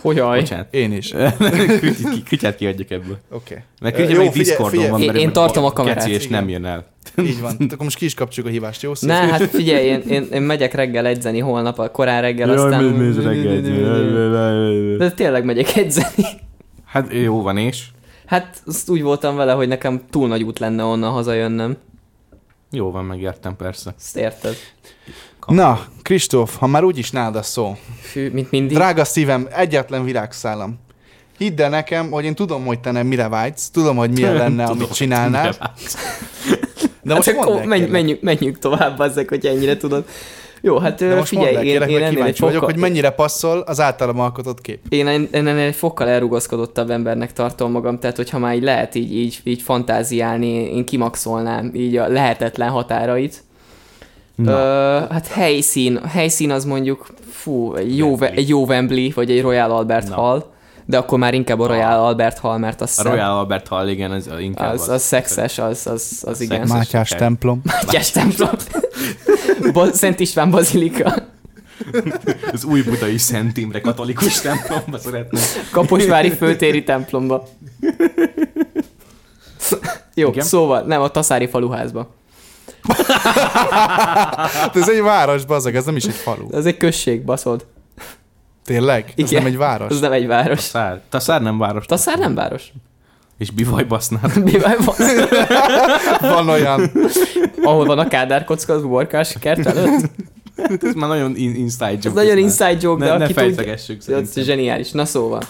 Hogyaj. Bocsánat. Én is. Kütyát ki- Kütyát kiadjak ebből. Oké. Mert Ö, Kütya jó, még Discordon van, Én- mert én tartom a keci, kamerát. és nem jön el. Így van. Akkor most ki is kapcsoljuk a hívást, jó? Ne, hát figyelj, én, én, én megyek reggel edzeni holnap, a korán reggel, aztán... De tényleg megyek edzeni. Hát jó van, és? Hát azt úgy voltam vele, hogy nekem túl nagy út lenne onnan hazajönnöm. Jó van, megértem persze. Ezt érted? Na, Kristóf, ha már úgyis nálad a szó. Fű, mint mindig. Drága szívem, egyetlen virágszálam. Hidd el nekem, hogy én tudom, hogy te nem mire vágysz, tudom, hogy milyen lenne, amit csinálnál. De most hát mondd akkor menj, menjünk, menjünk tovább ezek, hogy ennyire tudod. Jó, hát De most mondd figyelj, el, én, kérlek, én mert ennél vagyok, fokkal, hogy mennyire passzol az általam alkotott kép. én, én ennél egy fokkal elrugaszkodottabb embernek tartom magam, tehát hogyha már így lehet így, így, így fantáziálni, én kimaxolnám így a lehetetlen határait. Ö, hát helyszín, helyszín az mondjuk, fú, egy jó, Wembley. egy jó Wembley, vagy egy Royal Albert Na. Hall, de akkor már inkább a Royal Ah. Albert Hall, mert az, A Royal Albert Hall, igen, az inkább az, az szexes, az, az, az igen. Szexes. Mátyás hely. templom. Mátyás templom. Szent István bazilika. Az új budai Szent Imre katolikus templomba szeretném. Kaposvári főtéri templomba. Jó, Igen. szóval, nem, a Taszári faluházba. Hát ez egy város, bazeg, ez nem is egy falu. Ez egy község, baszod. Tényleg? Ez Igen. nem egy város? Ez nem egy város. Szár. Taszár nem város. Taszár nem város. És bivaj basznád. Mi van? Van olyan. Ahol van a kádárkocka az uborkás kert előtt? Ez már nagyon in- inside joke. Ez nagyon inside joke, de Ne, ne aki tudja, Ez zseniális. Na szóval.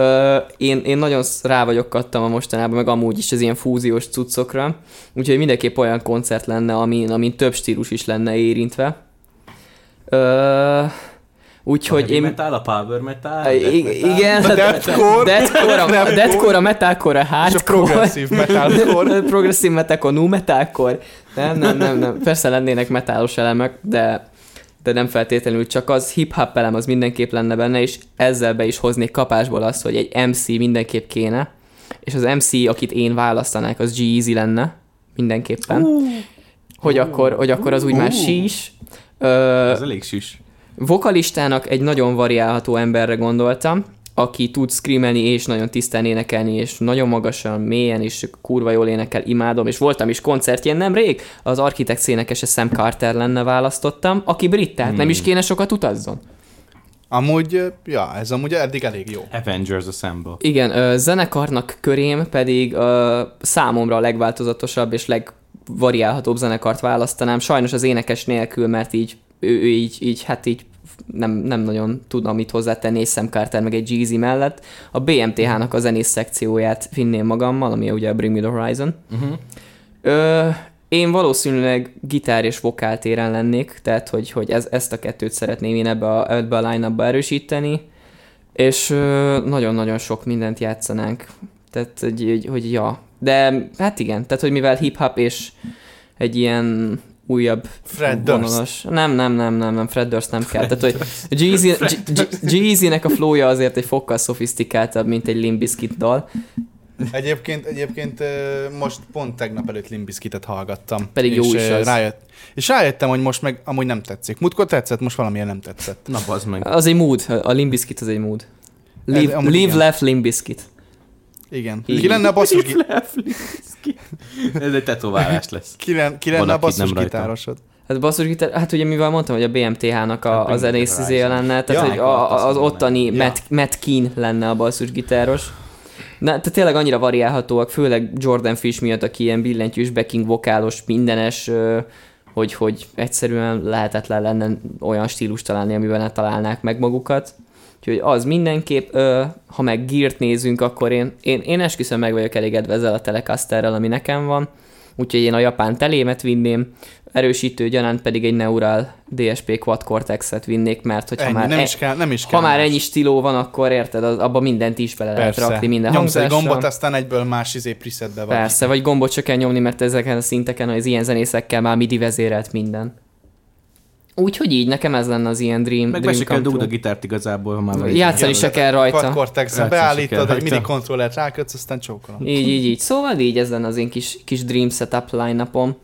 Ö, én, én nagyon rá vagyok kattam a mostanában, meg amúgy is az ilyen fúziós cuccokra. Úgyhogy mindenképp olyan koncert lenne, amin, amin több stílus is lenne érintve. Ö, úgyhogy én... metal, a power metal, I- death metal. igen, A deathcore. deathcore, a, a deathcore, a metalcore, a És a hardcore, progresszív metalcore. progresszív metalcore, nu metalcore. Nem, nem, nem, nem. Persze lennének metálos elemek, de, de nem feltétlenül csak az. Hip-hop elem az mindenképp lenne benne, és ezzel be is hoznék kapásból azt, hogy egy MC mindenképp kéne, és az MC, akit én választanák, az G-Eazy lenne, mindenképpen. Hogy akkor, hogy akkor az úgy már sís. Ö, Ez elég süs. Vokalistának egy nagyon variálható emberre gondoltam, aki tud screamelni és nagyon tisztán énekelni, és nagyon magasan, mélyen, és kurva jól énekel, imádom, és voltam is koncertjén nemrég, az architekt énekese Sam Carter lenne választottam, aki brit, tehát nem is kéne sokat utazzon. Amúgy, ja, ez amúgy eddig elég jó. Avengers Assemble. Igen, ö, zenekarnak körém pedig ö, számomra a legváltozatosabb és legvariálhatóbb zenekart választanám. Sajnos az énekes nélkül, mert így, ő, ő így, így, hát így nem, nem nagyon tudna mit hozzátenni egy Sam Carter meg egy Jeezy mellett. A BMTH-nak a zenész szekcióját vinném magammal, ami ugye a Bring Me The Horizon. Uh-huh. Ö, én valószínűleg gitár és vokál téren lennék, tehát hogy, hogy ez, ezt a kettőt szeretném én ebbe a, ebbe a line erősíteni, és ö, nagyon-nagyon sok mindent játszanánk. Tehát, hogy, hogy, hogy ja. De hát igen, tehát, hogy mivel hip-hop és egy ilyen újabb Fred Durst. vonalas... Nem, nem, nem, nem, nem, Fred Durst nem kell. Tehát, hogy Jeezy-nek a flowja azért egy fokkal szofisztikáltabb, mint egy Limp Bizkit dal. Egyébként, egyébként most pont tegnap előtt Limbiskitet hallgattam. Pedig jó és, is az. Rájött, és rájöttem, hogy most meg amúgy nem tetszik. Múltkor tetszett, most valamilyen nem tetszett. Na, bazd meg. Az egy mood, a Limp Bizkit az egy mood. Live, amúgy live Limp Bizkit. Igen. Ki lenne a basszus, Ez egy tetoválás lesz. ki lenne, ki lenne a akit nem basszus gitárosod? Hát basszusgitár, hát ugye mivel mondtam, hogy a BMTH-nak a, Hát Me zenész lenne, tehát Ja, hogy a, az ottani ja. Matt, Matt Keen lenne a basszusgitáros. Na, tehát tényleg annyira variálhatóak, főleg Jordan Fish miatt, aki ilyen billentyűs, backing vokálos, mindenes, hogy, hogy egyszerűen lehetetlen lenne olyan stílus találni, amiben ne találnák meg magukat. Úgyhogy az mindenképp, ö, ha meg Geart nézünk, akkor én, én, én esküszöm meg vagyok elégedve ezzel a Telecasterrel, ami nekem van. Úgyhogy én a japán telémet vinném, erősítő gyanánt pedig egy Neural DSP Quad Cortex-et vinnék, mert hogyha Ennyi, már, nem e- is kell, nem is ha kell. már más. ennyi stíló van, akkor érted, az, abba mindent is bele lehet Persze. rakni, minden Nyomsz egy gombot, aztán egyből más izé presetbe vagy. Persze, vagy gombot csak kell nyomni, mert ezeken a szinteken az ilyen zenészekkel már midi vezérelt minden. Úgyhogy így, nekem ez lenne az ilyen dream, Meg be dream se kell dugd a gitárt igazából, ha már. Játszani se kell rajta. Quad cortex beállítod, egy rajta. kontrollert rákötsz, aztán csókolom. Így, így, így. Szóval így ez lenne az én kis, kis dream setup line-upom.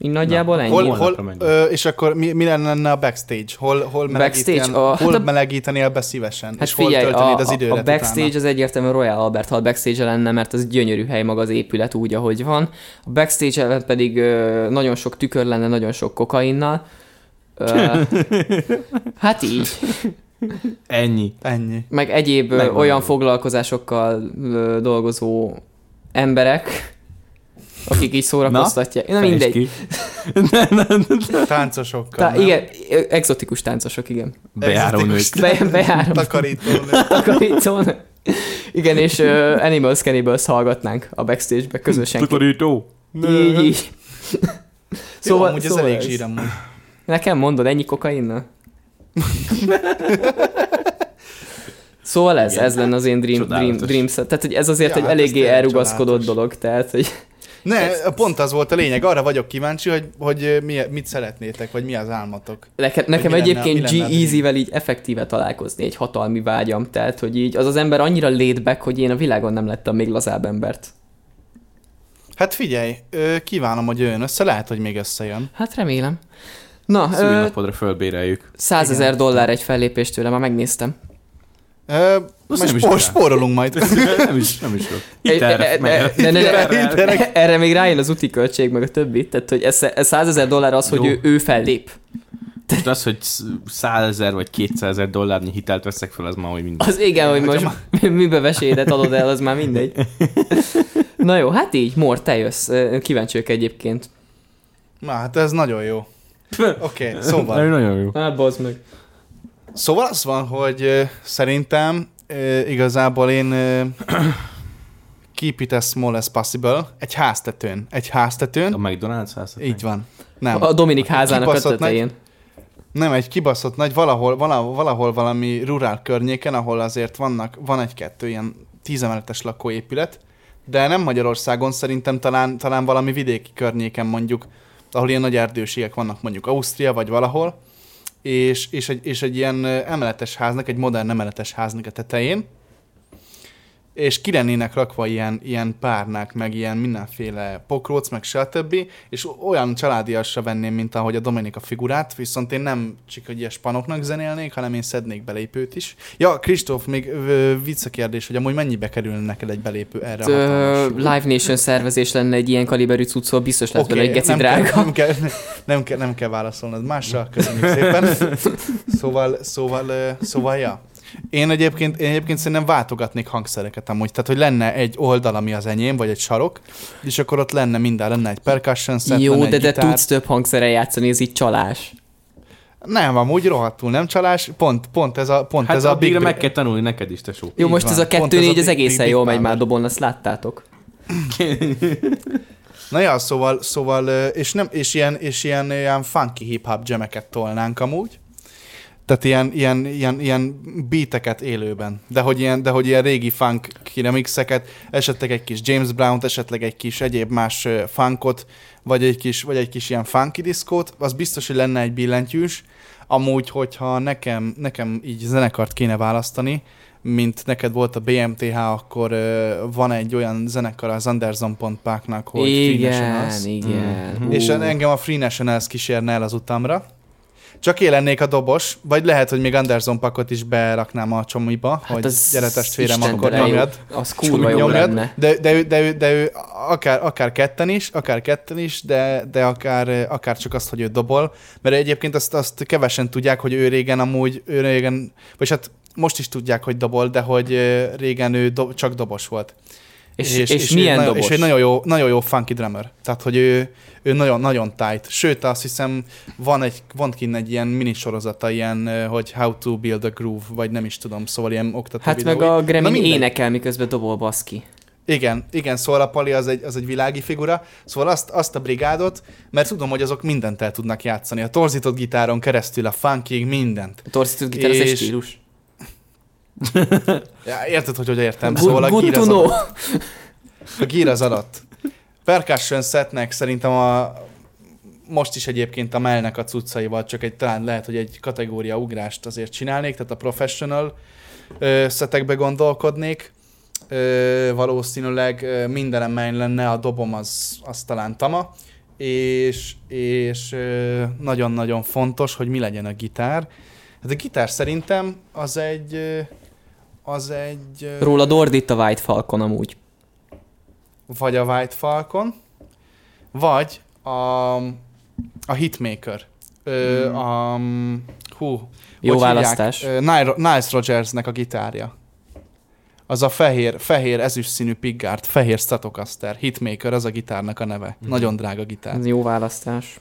Így nagyjából Na, ennyi. Hol, hol, ö, és akkor mi, mi lenne a backstage? Hol, hol, Backstage? melegítenél, A- hol hát a- melegítenél be szívesen? Hát és hol figyelj, töltenéd a, az időret a backstage utána? az egyértelműen Royal Albert Hall backstage lenne, mert az gyönyörű hely maga az épület úgy, ahogy van. A backstage pedig ö, nagyon sok tükör lenne, nagyon sok kokainnal. Ö, hát így. Ennyi. Ennyi. Meg egyéb Megvan. olyan foglalkozásokkal ö, dolgozó emberek, akik így szórakoztatják. Na, Na mindegy. ki. Táncosokkal. Tá, nem? igen, exotikus táncosok, igen. Bejáró nők. Be, bejáró. Takarítónő. takarítón. Igen, és uh, Animals Cannibals hallgatnánk a backstage-be közösen. Takarító. Így, így. Szóval, amúgy ez szóval elég ez. zsír amúgy. Nekem mondod, ennyi kokainnal? Szóval ez, Igen. ez lenne az én dream, dream, Csodálatos. dream set. Tehát hogy ez azért Ja, egy hát ez eléggé elrugaszkodott csodálatos. dolog, tehát hogy Ne, pont az volt a lényeg. Arra vagyok kíváncsi, hogy, hogy mi, mit szeretnétek, vagy mi az álmatok. nekem, nekem lenne- egyébként G-Eazy-vel így effektíve találkozni egy hatalmi vágyam, tehát hogy így az az ember annyira back, hogy én a világon nem lettem még lazább embert. Hát figyelj, kívánom, hogy jön össze, lehet, hogy még összejön. Hát remélem. Na, ö, Szülnapodra fölbéreljük. 100 ezer dollár egy fellépést tőle, már megnéztem. Majd nem kell. spórolunk majd. nem is, nem is e- erre, még rájön az úti költség, meg a többi. Tehát, hogy ez, ez 100 ezer dollár az, hogy ő, ő fellép. Most az, hogy 100 ezer vagy 200 ezer dollárnyi hitelt veszek fel, az már hogy minden. Az igen, hogy most mibe vesélydet adod el, az már mindegy. Na jó, hát így, Mor, te jössz. Ö, Kíváncsi vagyok egyébként. Na, hát ez nagyon jó. Oké, okay, szóval. Nagyon jó. Hát bazd meg. Szóval az van, hogy szerintem igazából én keep it as small as possible. Egy háztetőn. Egy háztetőn. A McDonald's ház? Így van. Nem. A Dominik házának a tetején. Nem, egy kibaszott nagy, valahol, valahol, valahol valami rurál környéken, ahol azért vannak, van egy-kettő ilyen tízemeletes lakóépület, de nem Magyarországon, szerintem talán, talán valami vidéki környéken mondjuk, ahol ilyen nagy erdőségek vannak, mondjuk Ausztria vagy valahol, és, és, egy, és egy ilyen emeletes háznak, egy modern emeletes háznak a tetején, és ki lennének rakva ilyen, ilyen párnák, meg ilyen mindenféle pokróc, meg stb. És olyan családiasra venném, mint ahogy a Dominika figurát, viszont én nem csak ilyen spanoknak zenélnék, hanem én szednék belépőt is. Ja, Kristóf, még ö, viccakérdés, hogy amúgy mennyibe kerülne neked egy belépő erre hatalmas- Live Nation szervezés lenne egy ilyen kaliberű cuccol, biztos lesz okay, bele egy geci nem, kell, drága. nem, kell, nem, kell, nem kell válaszolnod másra, köszönjük szépen. Szóval, szóval, szóval, ja. Én egyébként, én egyébként szerintem váltogatnék hangszereket amúgy. Tehát, hogy lenne egy oldal, ami az enyém, vagy egy sarok, és akkor ott lenne minden, lenne egy percussion set, Jó, lenne de gitár. tudsz több hangszeren játszani, ez így csalás. Nem, amúgy rohadtul nem csalás, pont, pont ez a, pont Hát ez a addigra big meg kell tanulni neked is, tesó. Jó, most van. ez a kettő négy, big- egészen big- jól big megy már dobon, azt láttátok. Na ja, szóval, szóval és, nem, és, ilyen, és ilyen, ilyen funky hip-hop jameket tolnánk amúgy. Tehát ilyen, ilyen, ilyen, ilyen beateket élőben. De hogy ilyen, de hogy ilyen régi funk remixeket, esetleg egy kis James Brown-t, esetleg egy kis egyéb más funkot, vagy egy kis, vagy egy kis ilyen funky diszkót, az biztos, hogy lenne egy billentyűs. Amúgy, hogyha nekem, nekem így zenekart kéne választani, mint neked volt a BMTH, akkor ö, van egy olyan zenekar az Anderson Pont Parknak, hogy Free igen, Nationals. igen. Hú. És engem a Free Nationals kísérne el az utamra. Csak én lennék a dobos, vagy lehet, hogy még Anderson Pakot is beraknám a csomiba, hát hogy gyere testvérem, Isten akkor nyomjad. Az kurva jó nyomjad. lenne. De, de, ő, de, ő, de ő akár, akár ketten is, akár ketten is, de, de akár, akár csak azt, hogy ő dobol. Mert egyébként azt, azt kevesen tudják, hogy ő régen amúgy, ő régen, vagy hát most is tudják, hogy dobol, de hogy régen ő do, csak dobos volt. És, és, és, ő milyen nagyon, dobos? És egy nagyon jó, nagyon jó funky drummer. Tehát, hogy ő, ő nagyon, nagyon tight. Sőt, azt hiszem, van, egy, van kint egy ilyen minisorozata, ilyen, ö, hogy How to Build a Groove, vagy nem is tudom, szóval ilyen oktató Hát meg videói. a Na Grammy énekel, miközben dobol baszki. Igen, igen, szóval a Pali az egy, az egy világi figura, szóval azt, azt a brigádot, mert tudom, hogy azok mindent el tudnak játszani, a torzított gitáron keresztül, a funkig, mindent. A torzított gitár az egy És- stílus. Ja, érted, hogy hogy értem, Good, szóval a gír az adott. A gír az adott. Percussion setnek szerintem a most is egyébként a Melnek a cuccaival csak egy, talán lehet, hogy egy kategória ugrást azért csinálnék, tehát a professional ö, szetekbe gondolkodnék. Ö, valószínűleg ö, mindenem main lenne, a dobom az, az talán tama, és, és ö, nagyon-nagyon fontos, hogy mi legyen a gitár. Hát a gitár szerintem az egy, az egy... Róla ordít a White Falcon amúgy. vagy a White Falcon, vagy a, a Hitmaker. Ö, a, hú, Jó választás. Hívják? Niles Rogersnek a gitárja. Az a fehér, fehér ezüst színű Piggard, fehér Stratocaster, Hitmaker, az a gitárnak a neve. Mhm. Nagyon drága gitár. Ez jó választás.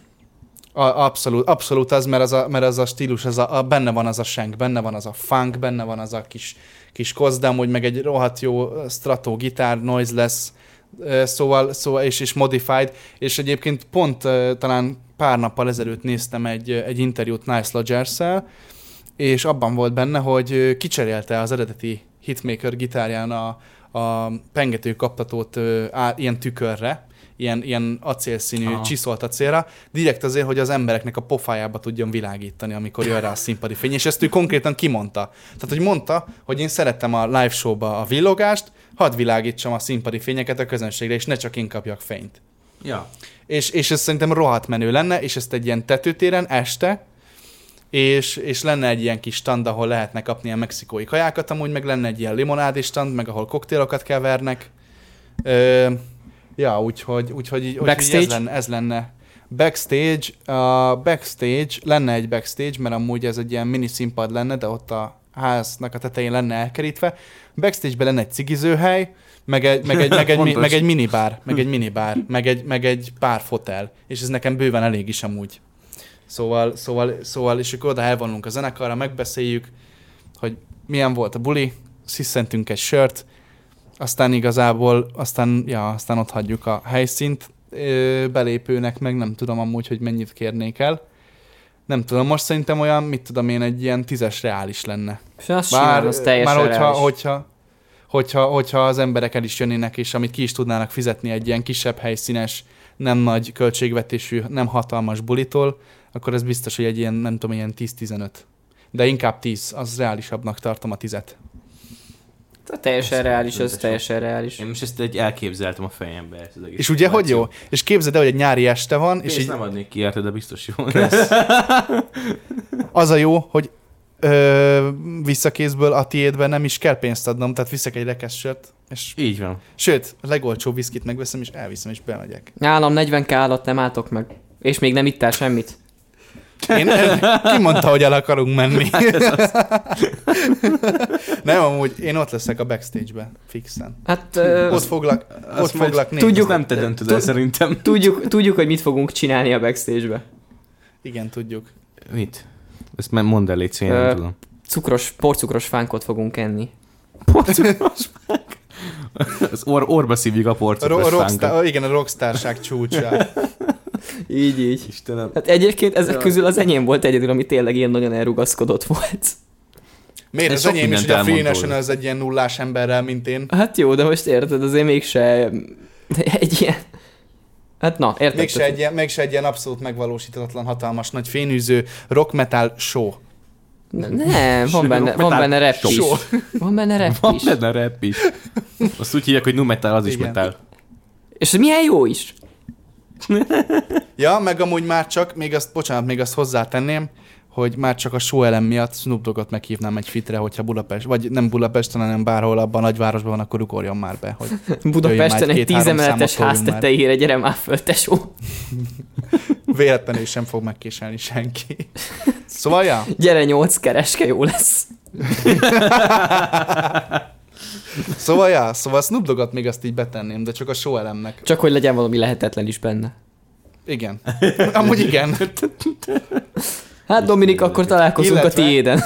A, abszolút, abszolút az, mert az a, mert az a stílus, az a, a, benne van az a shank, benne van az a funk, benne van az a kis, kis koz, de amúgy meg egy rohadt jó strato gitár, noiseless, ö, szóval, szóval és, és modified, és egyébként pont talán pár nappal ezelőtt néztem egy, egy interjút Nice rogers és abban volt benne, hogy kicserélte az eredeti Hitmaker gitárján a, a pengető kaptatót á, ilyen tükörre, ilyen, ilyen acélszínű, Aha. csiszolt acélra, direkt azért, hogy az embereknek a pofájába tudjon világítani, amikor jön rá a színpadi fény, és ezt ő konkrétan kimondta. Tehát, hogy mondta, hogy én szerettem a live showba a villogást, hadd világítsam a színpadi fényeket a közönségre, és ne csak én kapjak fényt. Ja. És, és ez szerintem rohadt menő lenne, és ezt egy ilyen tetőtéren este, és, és lenne egy ilyen kis stand, ahol lehetne kapni ilyen mexikói kajákat, amúgy meg lenne egy ilyen limonádi stand, meg ahol koktélokat kevernek. Ö, ja, úgyhogy, úgyhogy, így- úgyhogy Backstage? ez lenne, ez lenne. Backstage, a backstage, lenne egy backstage, mert amúgy ez egy ilyen mini színpad lenne, de ott a háznak a tetején lenne elkerítve. Backstage-ben lenne egy cigizőhely, meg egy, meg egy, meg egy, mi- meg egy minibár, meg egy minibár, meg egy, meg egy pár fotel, és ez nekem bőven elég is amúgy. Szóval, szóval, szóval és akkor oda elvonulunk a zenekarra, megbeszéljük, hogy milyen volt a buli, sziszentünk egy sört, aztán igazából, aztán, ja, aztán ott hagyjuk a helyszínt, belépőnek meg nem tudom amúgy, hogy mennyit kérnék el. Nem tudom, most szerintem olyan, mit tudom én, egy ilyen tízes reális lenne. Az simán, az teljesen már hogyha, reális. hogyha, hogyha, hogyha az emberek el is jönnének, és amit ki is tudnának fizetni egy ilyen kisebb helyszínes, nem nagy költségvetésű, nem hatalmas bulitól, akkor ez biztos, hogy egy ilyen, nem tudom, ilyen 10-15. De inkább 10, az reálisabbnak tartom a tizet. Tehát teljesen Ez reális, az rendes teljesen reális. Én most ezt egy elképzeltem a fejembe. Ezt az egész És ugye, hogy jó? És képzeld el, hogy egy nyári este van, és És így nem adnék ki érte, de biztos jó. az a jó, hogy ö, visszakézből a tiédben nem is kell pénzt adnom, tehát viszek egy rekesz sört, és Így van. sőt, a legolcsóbb viszkit megveszem, és elviszem, és bemegyek. Nálam 40 k alatt nem álltok meg. És még nem ittál semmit. Én, ki mondta, hogy el akarunk menni? nem, amúgy én ott leszek a backstage-be, fixen. Hát ö, Ott foglak, ott foglak nézni. tudjuk- nem te döntöd el szerintem. tudjuk, tudjuk, hogy mit fogunk csinálni a backstage-be. Igen, tudjuk. Mit? Ezt már mondd el, légy én nem tudom. Cukros, porcukros fánkot fogunk enni. Az or, orba szívjuk a A, porcot. ro- rockstar, igen, a rockstárság csúcsa. Így, így. Istenem. Hát egyébként ezek Ja. közül az enyém volt egyedül, ami tényleg ilyen nagyon elrugaszkodott volt. Miért? Ez Az enyém is, hogy a Free National az egy ilyen nullás emberrel, mint én. Hát jó, de most érted, azért mégse egy ilyen... Hát na, érted? Mégse egy, ilyen, mégse egy ilyen abszolút megvalósítatlan, hatalmas, nagy fényűző rock metal show. Nem, van benne, van benne rap is. Van benne rap Van is. benne rap is. Azt úgy hívják, hogy nu metal, az is Igen. metal. És milyen jó is. Ja, meg amúgy már csak, még azt, bocsánat, még azt hozzátenném, hogy már csak a show elem miatt Snoop Doggot meghívnám egy fitre, hogyha Budapest, vagy nem Budapesten, hanem bárhol abban a nagyvárosban van, akkor ugorjon már be, hogy Budapesten egy tízemeletes ház tetejére, gyere már föl, tesó. véletlenül sem fog megkéselni senki. Szóval, ja, Gyere nyolc kereske, jó lesz. szóval, ja, szóval Snoop Doggot még azt így betenném, de csak a show elemnek. Csak hogy legyen valami lehetetlen is benne. Igen. Amúgy igen. Hát Dominik, akkor találkozunk Illetve- a tiéden.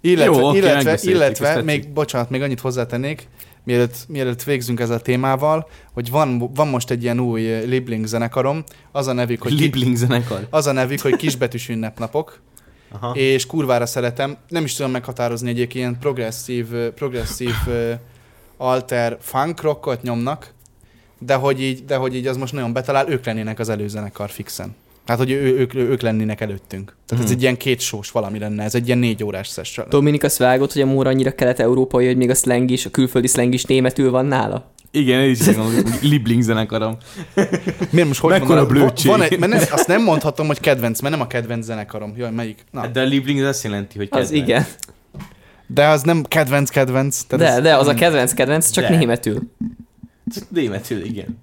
Illetve, Jó, illetve, illetve még, bocsánat, még annyit hozzátennék, mielőtt, mielőtt végzünk ezzel a témával, hogy van, van most egy ilyen új Libling zenekarom, az a nevük, hogy, Libling zenekar. az a nevük, hogy kisbetűs ünnepnapok, Aha. és kurvára szeretem. Nem is tudom meghatározni egyébként, ilyen progresszív, progresszív alter funk rockot nyomnak, de hogy, így, de hogy így az most nagyon betalál, ők lennének az előzenekar fixen. Hát, hogy ő, ők, ők lennének előttünk. Tehát ez Hmm. egy ilyen két sós valami lenne, ez egy ilyen négy órás session. Dominik, azt vágott, hogy a Móra annyira kelet-európai, hogy még a slang is, a külföldi slang is németül van nála? Igen, én is mondom, hogy Libling zenekarom. Miért most hogy Mekkora blödség. Van egy, mert nem, azt nem mondhatom, hogy kedvenc, mert nem a kedvenc zenekarom. Jaj, melyik? Na. De a Libling az azt jelenti, hogy Az kedvenc. igen. De az nem kedvenc-kedvenc. De, ez- de az a kedvenc-kedvenc, csak De. németül. Németül, igen.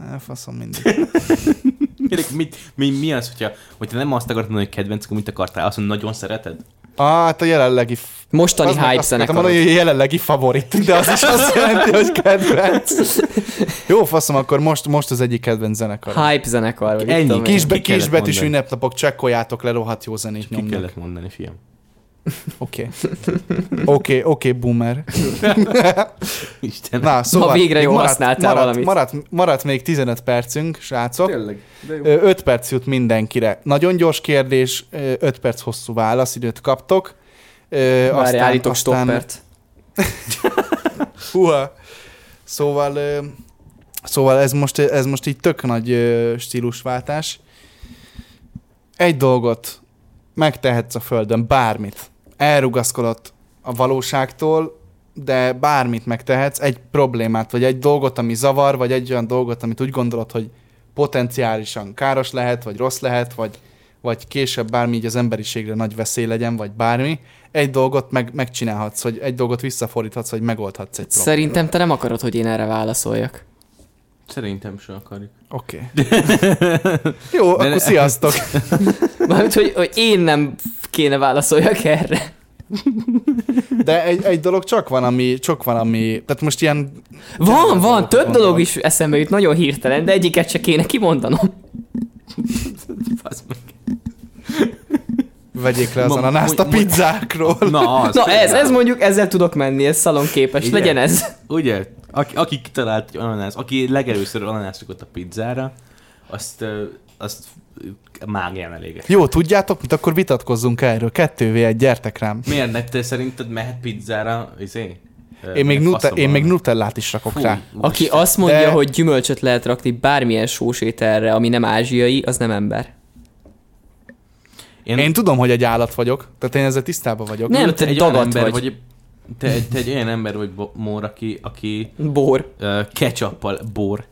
Á, Faszom mindig. Mit, mit, mi, mi az, hogyha, hogyha nem azt akartad mondani, hogy kedvenc, akkor mit akartál? Azt mondod, nagyon szereted? Ah, hát a jelenlegi... f- Mostani az hype zenekar. mondani, hogy a jelenlegi favorit, de az is azt jelenti, hogy kedvenc. Jó, faszom, akkor most, most az egyik kedvenc zenekar. Hype zenekar, Ennyi. Kisbe, Ki kisbetűs ünnepnapok, csekkoljátok le, rohadt jó zenét Ki nyomnak. kellett mondani, fiam. Oké. Oké, oké, boomer. Isten. Na, szóval... végre még jól maradt, használtál maradt, valamit. Maradt, maradt még 15 percünk, srácok. Tényleg. De jó. 5 perc jut mindenkire. Nagyon gyors kérdés, 5 perc hosszú válaszidőt kaptok. Várj, állítok stoppert. Húha. Szóval, szóval ez most, ez most így tök nagy stílusváltás. Egy dolgot megtehetsz a földön, bármit. Elrugaszkodott a valóságtól, de bármit megtehetsz, egy problémát, vagy egy dolgot, ami zavar, vagy egy olyan dolgot, amit úgy gondolod, hogy potenciálisan káros lehet, vagy rossz lehet, vagy, vagy később bármi így az emberiségre nagy veszély legyen, vagy bármi, egy dolgot meg, megcsinálhatsz, hogy egy dolgot visszafordíthatsz, vagy megoldhatsz egy problémát. Szerintem te nem akarod, hogy én erre válaszoljak. Szerintem sem akarjuk. Oké. Okay. Jó, De- akkor sziasztok. Mármint, hogy, hogy én nem kéne válaszoljak erre. De egy, egy dolog csak van, ami, csak van, ami, tehát most ilyen... Van, van, több Gondolom. dolog is eszembe jut nagyon hirtelen, de egyiket se kéne kimondanom. Fasz meg. Vegyék le az Ma- ananászt a pizzákról. Na, az Na ez, ez mondjuk, ezzel tudok menni, ez szalonképes, Igen. legyen ez. Ugye? Aki, aki kitalált egy ananász, aki legelőször ananászokat a pizzára, azt, azt mágián eléget. Jó, tudjátok, mit akkor vitatkozzunk erről. Kettővé egy, gyertek rám. Miért ne te szerinted mehet pizzára, izé? Én még, faszom én még nutellát is rakok Fúj, rá. Aki azt mondja, De- hogy gyümölcsöt lehet rakni bármilyen sós ételre, ami nem ázsiai, az nem ember. Én, Én tudom, hogy egy állat vagyok, tehát én ezzel tisztában vagyok. Nem, te te egy olyan dagat ember vagy. vagy. Te, te egy olyan ember vagy, Mór, aki, aki Bor. uh, ketchuppal, bor,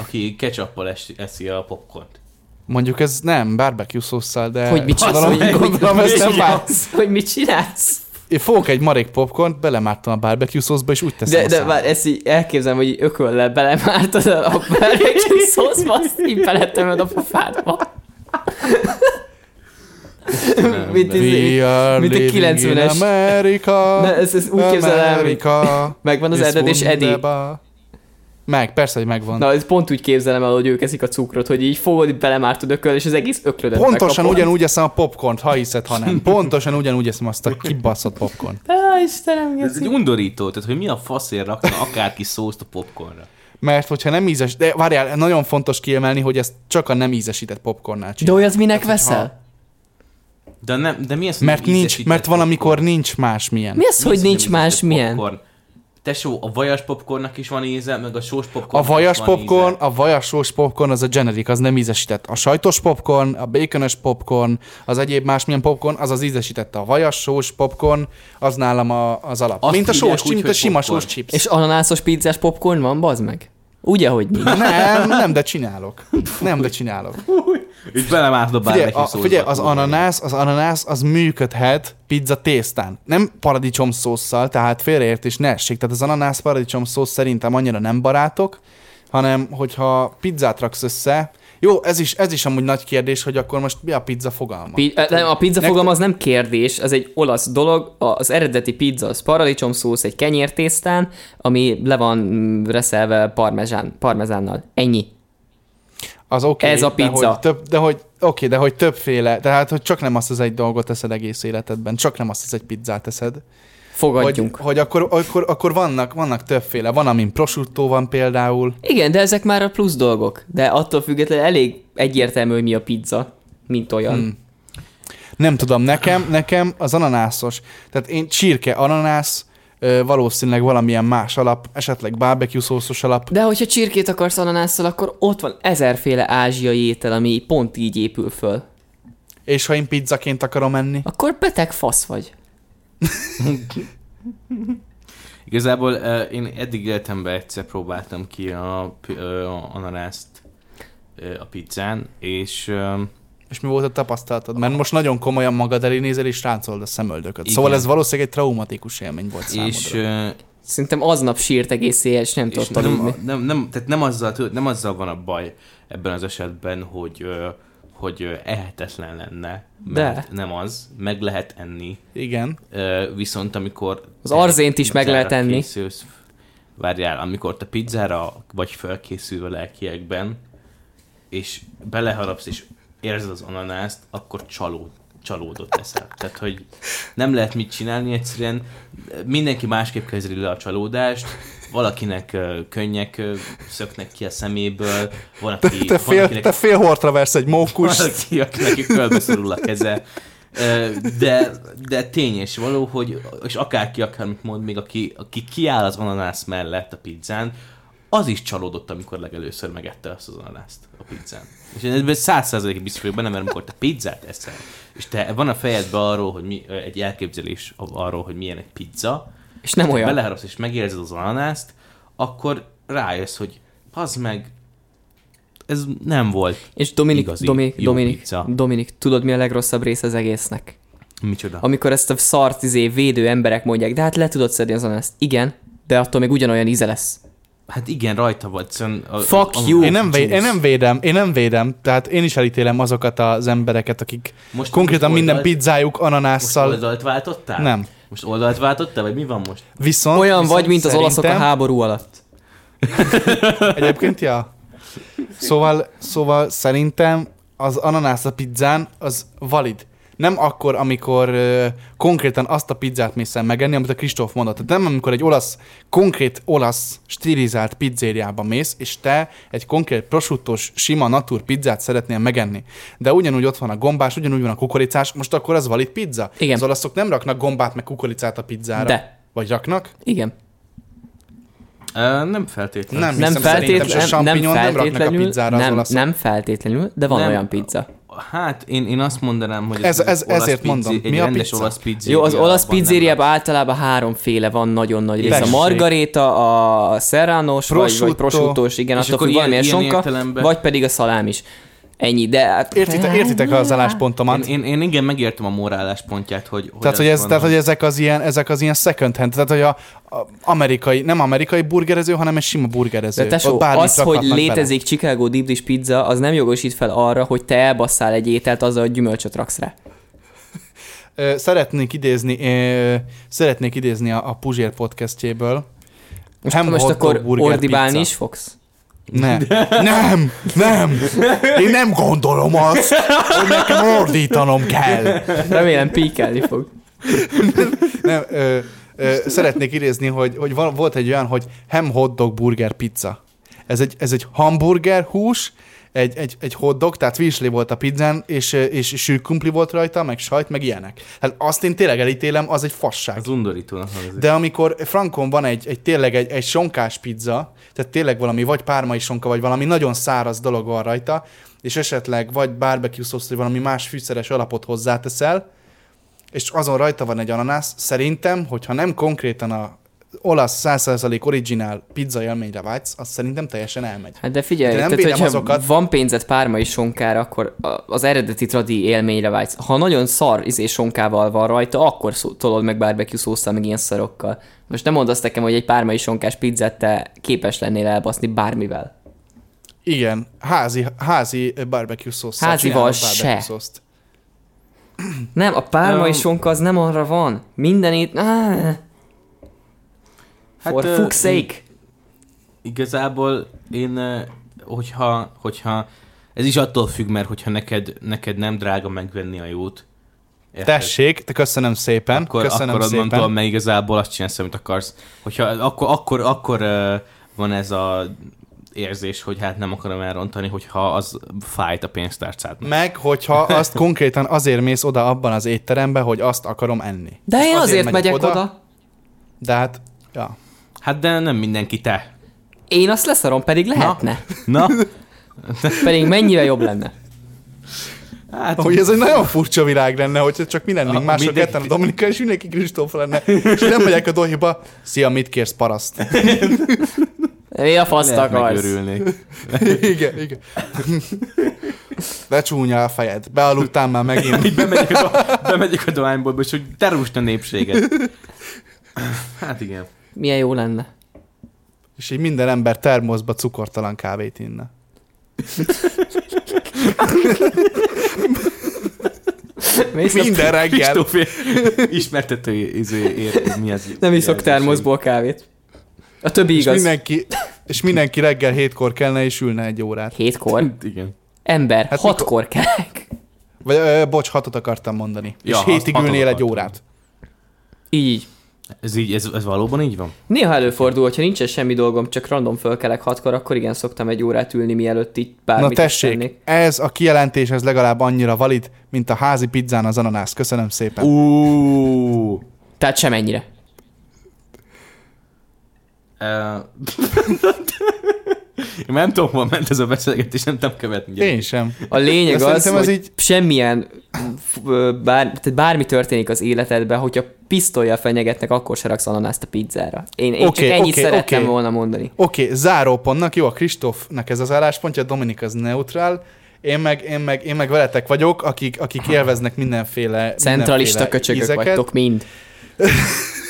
aki ketchuppal eszi, eszi a popcornt. Mondjuk ez nem barbecue szószal, de... Hogy mit csinálsz? Gondolom, Hogy, hogy, gondolom, hogy, ez nem mit csinálsz? hogy mit csinálsz? Én fogok egy marék popcornt, belemártam a barbecue szószba, és úgy teszem De, a de már ezt így elképzelem, hogy ököllel belemártad a a barbecue szószba, azt így beletömöd a pofádba. Mint izé- We are mint a living 90-es. in America. Ne, ezt, ezt úgy képzelem, megvan az is Edded és Eddie. Meg, persze, hogy megvan. Na, ez pont úgy képzelem el, hogy ők eszik a cukrot, hogy így fogod, így belemártod ököl, és az egész öklödet Pontosan megkapod. ugyanúgy eszem a popcornt, ha hiszed, ha nem. Pontosan ugyanúgy eszem azt a kibaszott popcornt. Á, Istenem, Ez egy undorító, tehát hogy mi a faszért rakna akárki szószt a popcornra. Mert hogyha nem ízes, de várjál, nagyon fontos kiemelni, hogy ezt csak a nem ízesített popcornnál De csinálják. olyat minek Tehát, hogyha- veszel? De, nem, de mi az, hogy Mert nincs, mert valamikor popcorn? nincs más milyen. Mi az, Mi hogy az, nincs nem más ízesített milyen? popcorn? Tesó, a vajas popcornnak is van íze, meg a sós A popcornnak vajas popcorn, íze. a vajas sós popcorn az a generic, az nem ízesített. A sajtos popcorn, a baconos popcorn, az egyéb másmilyen popcorn, az az ízesített. A vajas sós popcorn, az nálam a, az alap. Azt mint a sós, úgy, mint a sima popcorn. sós chips. És ananászos pizzás popcorn van, bazd meg? Ugye, hogy nincs? Nem, nem, de csinálok. Nem, de csinálok. És belemártod a Figyelj, a, figyelj az ananász, az ananász az működhet pizza tésztán. Nem paradicsom szószal, tehát félreértés ne essék. Tehát az ananász paradicsom szósz szerintem annyira nem barátok, hanem hogyha pizzát raksz össze, jó, ez is, ez is amúgy nagy kérdés, hogy akkor most mi a pizza fogalma. Pi- eh, nem, a pizza Nek- fogalom az nem kérdés, az egy olasz dolog. Az eredeti pizza az paradicsom szósz egy kenyértésztán, ami le van mm, reszelve parmezsán, parmezánnal. Ennyi. Az oké, Ez a De pizza. hogy, több, de hogy oké, de hogy többféle, tehát hogy csak nem azt az egy dolgot teszed egész életedben, csak nem azt az egy pizzát teszed. Hogy, Fogadjunk. hogy akkor, akkor, akkor vannak, vannak többféle. Van, amin prosciutto van például. Igen, de ezek már a plusz dolgok. De attól függetlenül elég egyértelmű, hogy mi a pizza, mint olyan. Hmm. Nem tudom, nekem, nekem az ananászos. Tehát én csirke, ananász, valószínűleg valamilyen más alap, esetleg barbecue szószos alap. De hogyha csirkét akarsz ananásszal, akkor ott van ezerféle ázsiai étel, ami pont így épül föl. És ha én pizzaként akarom enni, Akkor beteg fasz vagy. Igazából uh, én eddig életemben egyszer próbáltam ki a, a ananászt a pizzán, és uh, és mi volt a tapasztalatod? Mert most nagyon komolyan magad elé nézel, és ráncolod a szemöldököt. Igen. Szóval ez valószínűleg egy traumatikus élmény volt számodra. és, uh, Szerintem aznap sírt egész éjjel, és nem és tudott nem, nem, nem, tehát nem azzal, nem azzal van a baj ebben az esetben, hogy hogy ehetetlen lenne, mert De. nem az, meg lehet enni, Igen. Viszont amikor... Az arzént is meg lehet enni. Készülsz, várjál, amikor te pizzára vagy felkészülve lelkiekben, és beleharapsz, és érzed az ananászt, akkor csalód, csalódott leszel. Tehát, hogy nem lehet mit csinálni egyszerűen, mindenki másképp kezeli le a csalódást, valakinek könnyek szöknek ki a szeméből, van, aki, Te van, fél, akinek te fél hortra versz egy mókus. valaki, akinek kölbeszorul a keze. De, de tény és való, hogy és akárki akármit mond, még aki, aki kiáll az ananász mellett a pizzán, az is csalódott, amikor legelőször megette azt az ananászt a pizzán. És én ebben száz százalékig biztos vagyok benne, mert amikor te pizzát eszel, és te van a fejedben arról, hogy mi, egy elképzelés arról, hogy milyen egy pizza, És nem olyan. beleharapsz és megérzed az ananászt, akkor rájössz, hogy az meg, ez nem volt. És Dominik, Igazi Dominik, jó Dominik, pizza. Dominik, tudod mi a legrosszabb rész az egésznek? Micsoda? Amikor ezt a szart izé védő emberek mondják, de hát le tudod szedni az ananászt. Igen, de attól még ugyanolyan íze lesz. Hát igen, rajta volt. Szóval a, Fuck a, you. Én nem, vé- én nem védem, én nem védem, tehát én is elítélem azokat az embereket, akik Most, konkrétan most minden oldalt- pizzájuk Most ananásszal. oldalt váltottál? Nem. Most oldalt váltottál, vagy mi van most? Viszont, Olyan viszont vagy, mint az olaszok a háború alatt. Egyébként, ja. Szóval, szóval szerintem az ananász a pizzán az valid. Nem akkor, amikor ö, konkrétan azt a pizzát mész el megenni, amit a Kristóf mondott. Tehát nem amikor egy olasz, konkrét olasz stilizált pizzériába mész, és te egy konkrét prosciuttos, sima natur pizzát szeretnél megenni. De ugyanúgy ott van a gombás, ugyanúgy van a kukoricás, most akkor az valid pizza? Igen. Az olaszok nem raknak gombát meg kukoricát a pizzára. De. Vagy raknak? Igen. Uh, nem feltétlenül. Nem. Nem feltétlenül, nem, nem champignon nem raknak a feltétlenül, pizzára az nem, nem feltétlenül, de van Nem. olyan pizza. Hát én, én azt mondanám, hogy Ez- ez- olasz ezért mondom. Egy Mi a rendes pizza? olasz pizza. Jó, az olasz pizzériában általában háromféle van nagyon nagy rész. A Tessék. margarita, a serranos, vagy, vagy prosciuttos, igen, És attól függ ilyen- valamilyen ilyen sonka, értelemben- vagy pedig a szalám is. Ennyi, de hát... Értitek, értitek az álláspontomat? Én, én, én, igen, megértem a moráláspontját, hogy... hogy Tehát, hogy, ez, tehát, hogy ezek az ilyen, ezek az ilyen second hand, tehát, hogy a, a amerikai, nem amerikai burgerező, hanem egy sima burgerező. De tesó, az, hogy rakhatnak bele. létezik Chicago Deep Dish pizza, az nem jogosít fel arra, hogy te elbasszál egy ételt azzal, hogy gyümölcsöt raksz rá. Szeretnék idézni, szeretnék idézni a, a Puzsér podcastjéből. Most, Ham most akkor ordibálni pizza. is fogsz? Nem, nem, nem. Én nem gondolom azt, hogy nekem ordítanom kell. Remélem píkelni fog. Nem, ö, ö, szeretnék idézni, hogy, hogy volt egy olyan, hogy ham hot dog burger pizza. Ez egy, ez egy hamburger hús, egy, egy, egy hot dog, tehát virsli volt a pizzán, és, és sült krumpli volt rajta, meg sajt, meg ilyenek. Hát azt én tényleg elítélem, az egy fasság. Az undorítónak hangzik. De amikor Frankon van egy, egy tényleg egy, egy sonkás pizza, tehát tényleg valami vagy pármai sonka, vagy valami nagyon száraz dolog van rajta, és esetleg vagy barbecue szósz, vagy valami más fűszeres alapot hozzáteszel, és azon rajta van egy ananász, szerintem, hogyha nem konkrétan a olasz 100% originál pizza élményre vágysz, az szerintem teljesen elmegy. Hát de figyelj, De nem tehát hogyha azokat. van pénzed pármai sonkára, akkor az eredeti tradi élményre vágysz. Ha nagyon szar izé sonkával van rajta, akkor szó- tolod meg barbecue szósztal, meg ilyen szarokkal. Most nem mondd azt nekem, hogy egy pármai sonkás pizzát te képes lennél elbaszni bármivel. Igen, házi, házi barbecue szósz. Házival se. Szószt. Nem, a pármai Um, sonka az nem arra van. Mindenét... Ah, Hát, for fuck's sake. Igazából én, hogyha, hogyha ez is attól függ, mert hogyha neked, neked nem drága megvenni a jót, érted? Tessék, te köszönöm szépen. akkor, köszönöm akkor szépen. mondom, mert igazából azt csinálsz, amit akarsz. Hogyha, akkor, akkor, akkor van ez a érzés, hogy hát nem akarom elrontani, hogyha az fájt a pénztárcádnak. Meg, hogyha azt konkrétan azért mész oda abban az étterembe, hogy azt akarom enni. De És én azért megyek megyek oda. De hát, ja. Hát de nem mindenki te. Én azt leszarom, pedig lehetne. Na? Pedig mennyivel jobb lenne. Hát, Hogy ez egy nagyon furcsa világ lenne, hogyha csak mi lennénk mások mindenki- ketten a Dominika, és mindenki Kristóf lenne. És nem megyek a dohiba, szia, mit kérsz, paraszt? Mi a faszt akarsz? igen, igen. Lecsúnya a fejed. Bealudtál már megint. Bemegyek a, bemegyek a dohányboltba, és hogy te rúst a népséget. Hát igen. Milyen jó lenne. És így minden ember termoszba cukortalan kávét inne. Mész Minden reggel. Kristóf ismertető izé, ér, mi az? Nem iszok jelzőség. termoszból kávét. A többi És igaz. mindenki, és mindenki reggel hétkor kellene és ülne egy órát. Hétkor. Igen. Ember, Hát hatkor kelek. Vagy, ö, bocs, hatot akartam mondani. Ja, és hétig ülnél hatot egy akartam. órát. Így. Ez, így, ez, ez valóban így van? Néha előfordul, hogyha nincsen semmi dolgom, csak random fölkelek hatkor, akkor igen, szoktam egy órát ülni, mielőtt így bármit Na tessék, tennék. ez a kijelentés ez legalább annyira valid, mint a házi pizzán az ananász. Köszönöm szépen. Uuuuh. Tehát semennyire. Uh, Én nem tudom, hol ment ez a beszélgetés, nem tudom követni. Én sem. A lényeg De az, hogy ez így- semmilyen, bár, tehát bármi történik az életedben, hogyha pisztolyjal fenyegetnek, akkor se raksz ananászt a pizzára. Én, én Oké, csak ennyit oké, szerettem oké. volna mondani. Oké, okay, zárópontnak, jó, a Kristófnak ez az álláspontja, Dominik az neutrál, én meg, én meg, én meg veletek vagyok, akik, akik élveznek mindenféle Centralista mindenféle köcsögök ízeket. vagytok mind.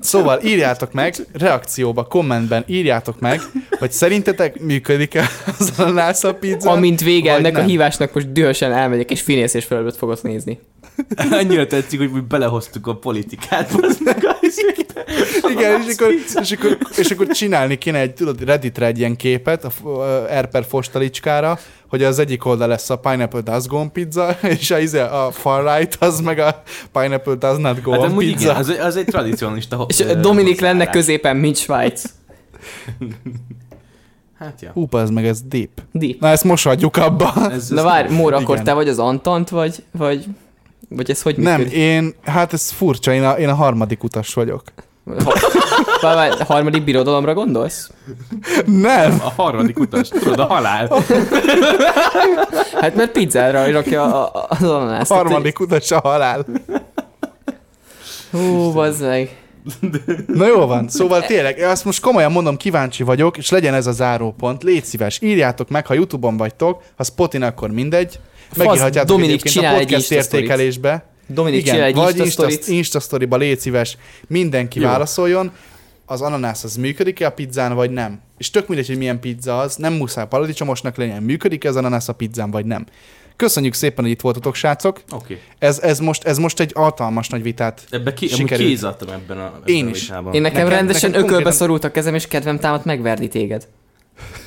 Szóval írjátok meg, reakcióba, kommentben írjátok meg, hogy szerintetek működik-e az a pizza? Amint vége ennek a nem. hívásnak, most dühösen elmegyek, és finész és felelőt fogok nézni. Annyira tetszik, hogy mi belehoztuk a politikát. Igen, és akkor, és, akkor, és akkor csinálni kéne egy, tudod, Redditre egy ilyen képet, a, Erper Fostalicskára, hogy az egyik oldal lesz a Pineapple Does Go on pizza, és a, izé- a far right az meg a Pineapple Does Not Go Hát on pizza. igen, az, az egy tradicionalista És Dominik lenne középen, mint Svájc. Hát ja. Hú, az meg ez deep. Deep. Na ezt most hagyjuk abba. Ez, Na ez várj, Móra, akkor te vagy az Antant, vagy, vagy, vagy ez hogy Nem, működik? én, hát ez furcsa, én a, én a harmadik utas vagyok. Ha, várj, harmadik birodalomra gondolsz? Nem! A harmadik utas, tudod, a halál. Hát mert pizzára rakja a- a- az ananászt. A harmadik utas a halál. Hú, bazd meg. Na jó van, szóval tényleg, azt most komolyan mondom, kíváncsi vagyok, és legyen ez a zárópont. Légy szíves, írjátok meg, ha Youtube-on vagytok, ha Spotin, akkor mindegy. Megírhatjátok egyébként a egy podcast Insta-sztorit. értékelésbe. Dominik Igen, csinál egy vagy Insta Insta, sztoriba légy szíves, mindenki Jó. válaszoljon, az ananász az működik-e a pizzán, vagy nem. És tök mindegy, hogy milyen pizza az, nem muszáj paradicsomosnak legyen, működik-e az ananász a pizzán, vagy nem. Köszönjük szépen, hogy itt voltatok, srácok. Oké. Okay. Ez, ez, most, ez most egy altalmas nagy vitát Ebbe ki, Sikerült. kézadtam ebben a ebben Én a is. vitában. Én nekem, Nekem- rendesen nekem ökölbe konkrétan- szorult a kezem, és kedvem támadt megverni téged.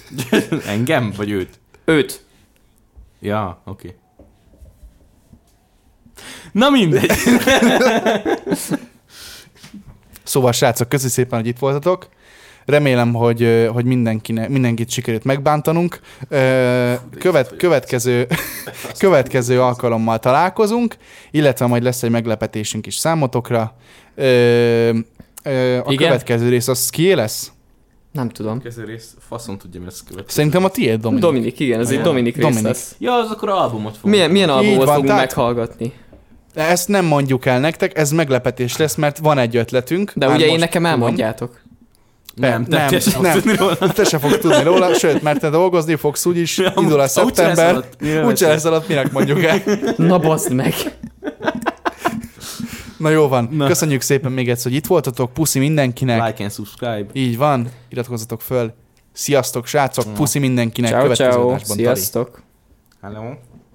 Engem? Vagy őt? Őt. Ja, oké. Okay. Na mindegy. Szóval, srácok, köszi szépen, hogy itt voltatok. Remélem, hogy, hogy mindenkinek, mindenkit sikerült megbántanunk. Követ, következő, következő alkalommal találkozunk, illetve majd lesz egy meglepetésünk is számotokra. A Igen? következő rész az kié lesz? Nem tudom. Kezdő rész, faszon tudja, mi lesz következő. Szerintem a tiéd, Dominik. Dominik, igen, ez egy Igen. Dominik rész Dominik. lesz. Ja, az akkor albumot fogunk. Milyen, milyen albumot van, fogunk tehát- meghallgatni? Ezt nem mondjuk el nektek, ez meglepetés lesz, mert van egy ötletünk. De ugye én nekem elmondjátok. Nem, Nem, te sem nem. fogsz tudni róla. Te se fogsz tudni róla, sőt, mert te dolgozni fogsz úgyis, Ja, indul a szeptember, úgyse lesz? alatt, minek mondjuk el. Na bazd meg. Na jó van, Na. köszönjük szépen még egyszer, hogy itt voltatok, puszi mindenkinek, Like and subscribe. így van, iratkozzatok föl, sziasztok srácok, puszi mindenkinek, Ciao, következő ciao. adásban, Tali. Sziasztok. Hello.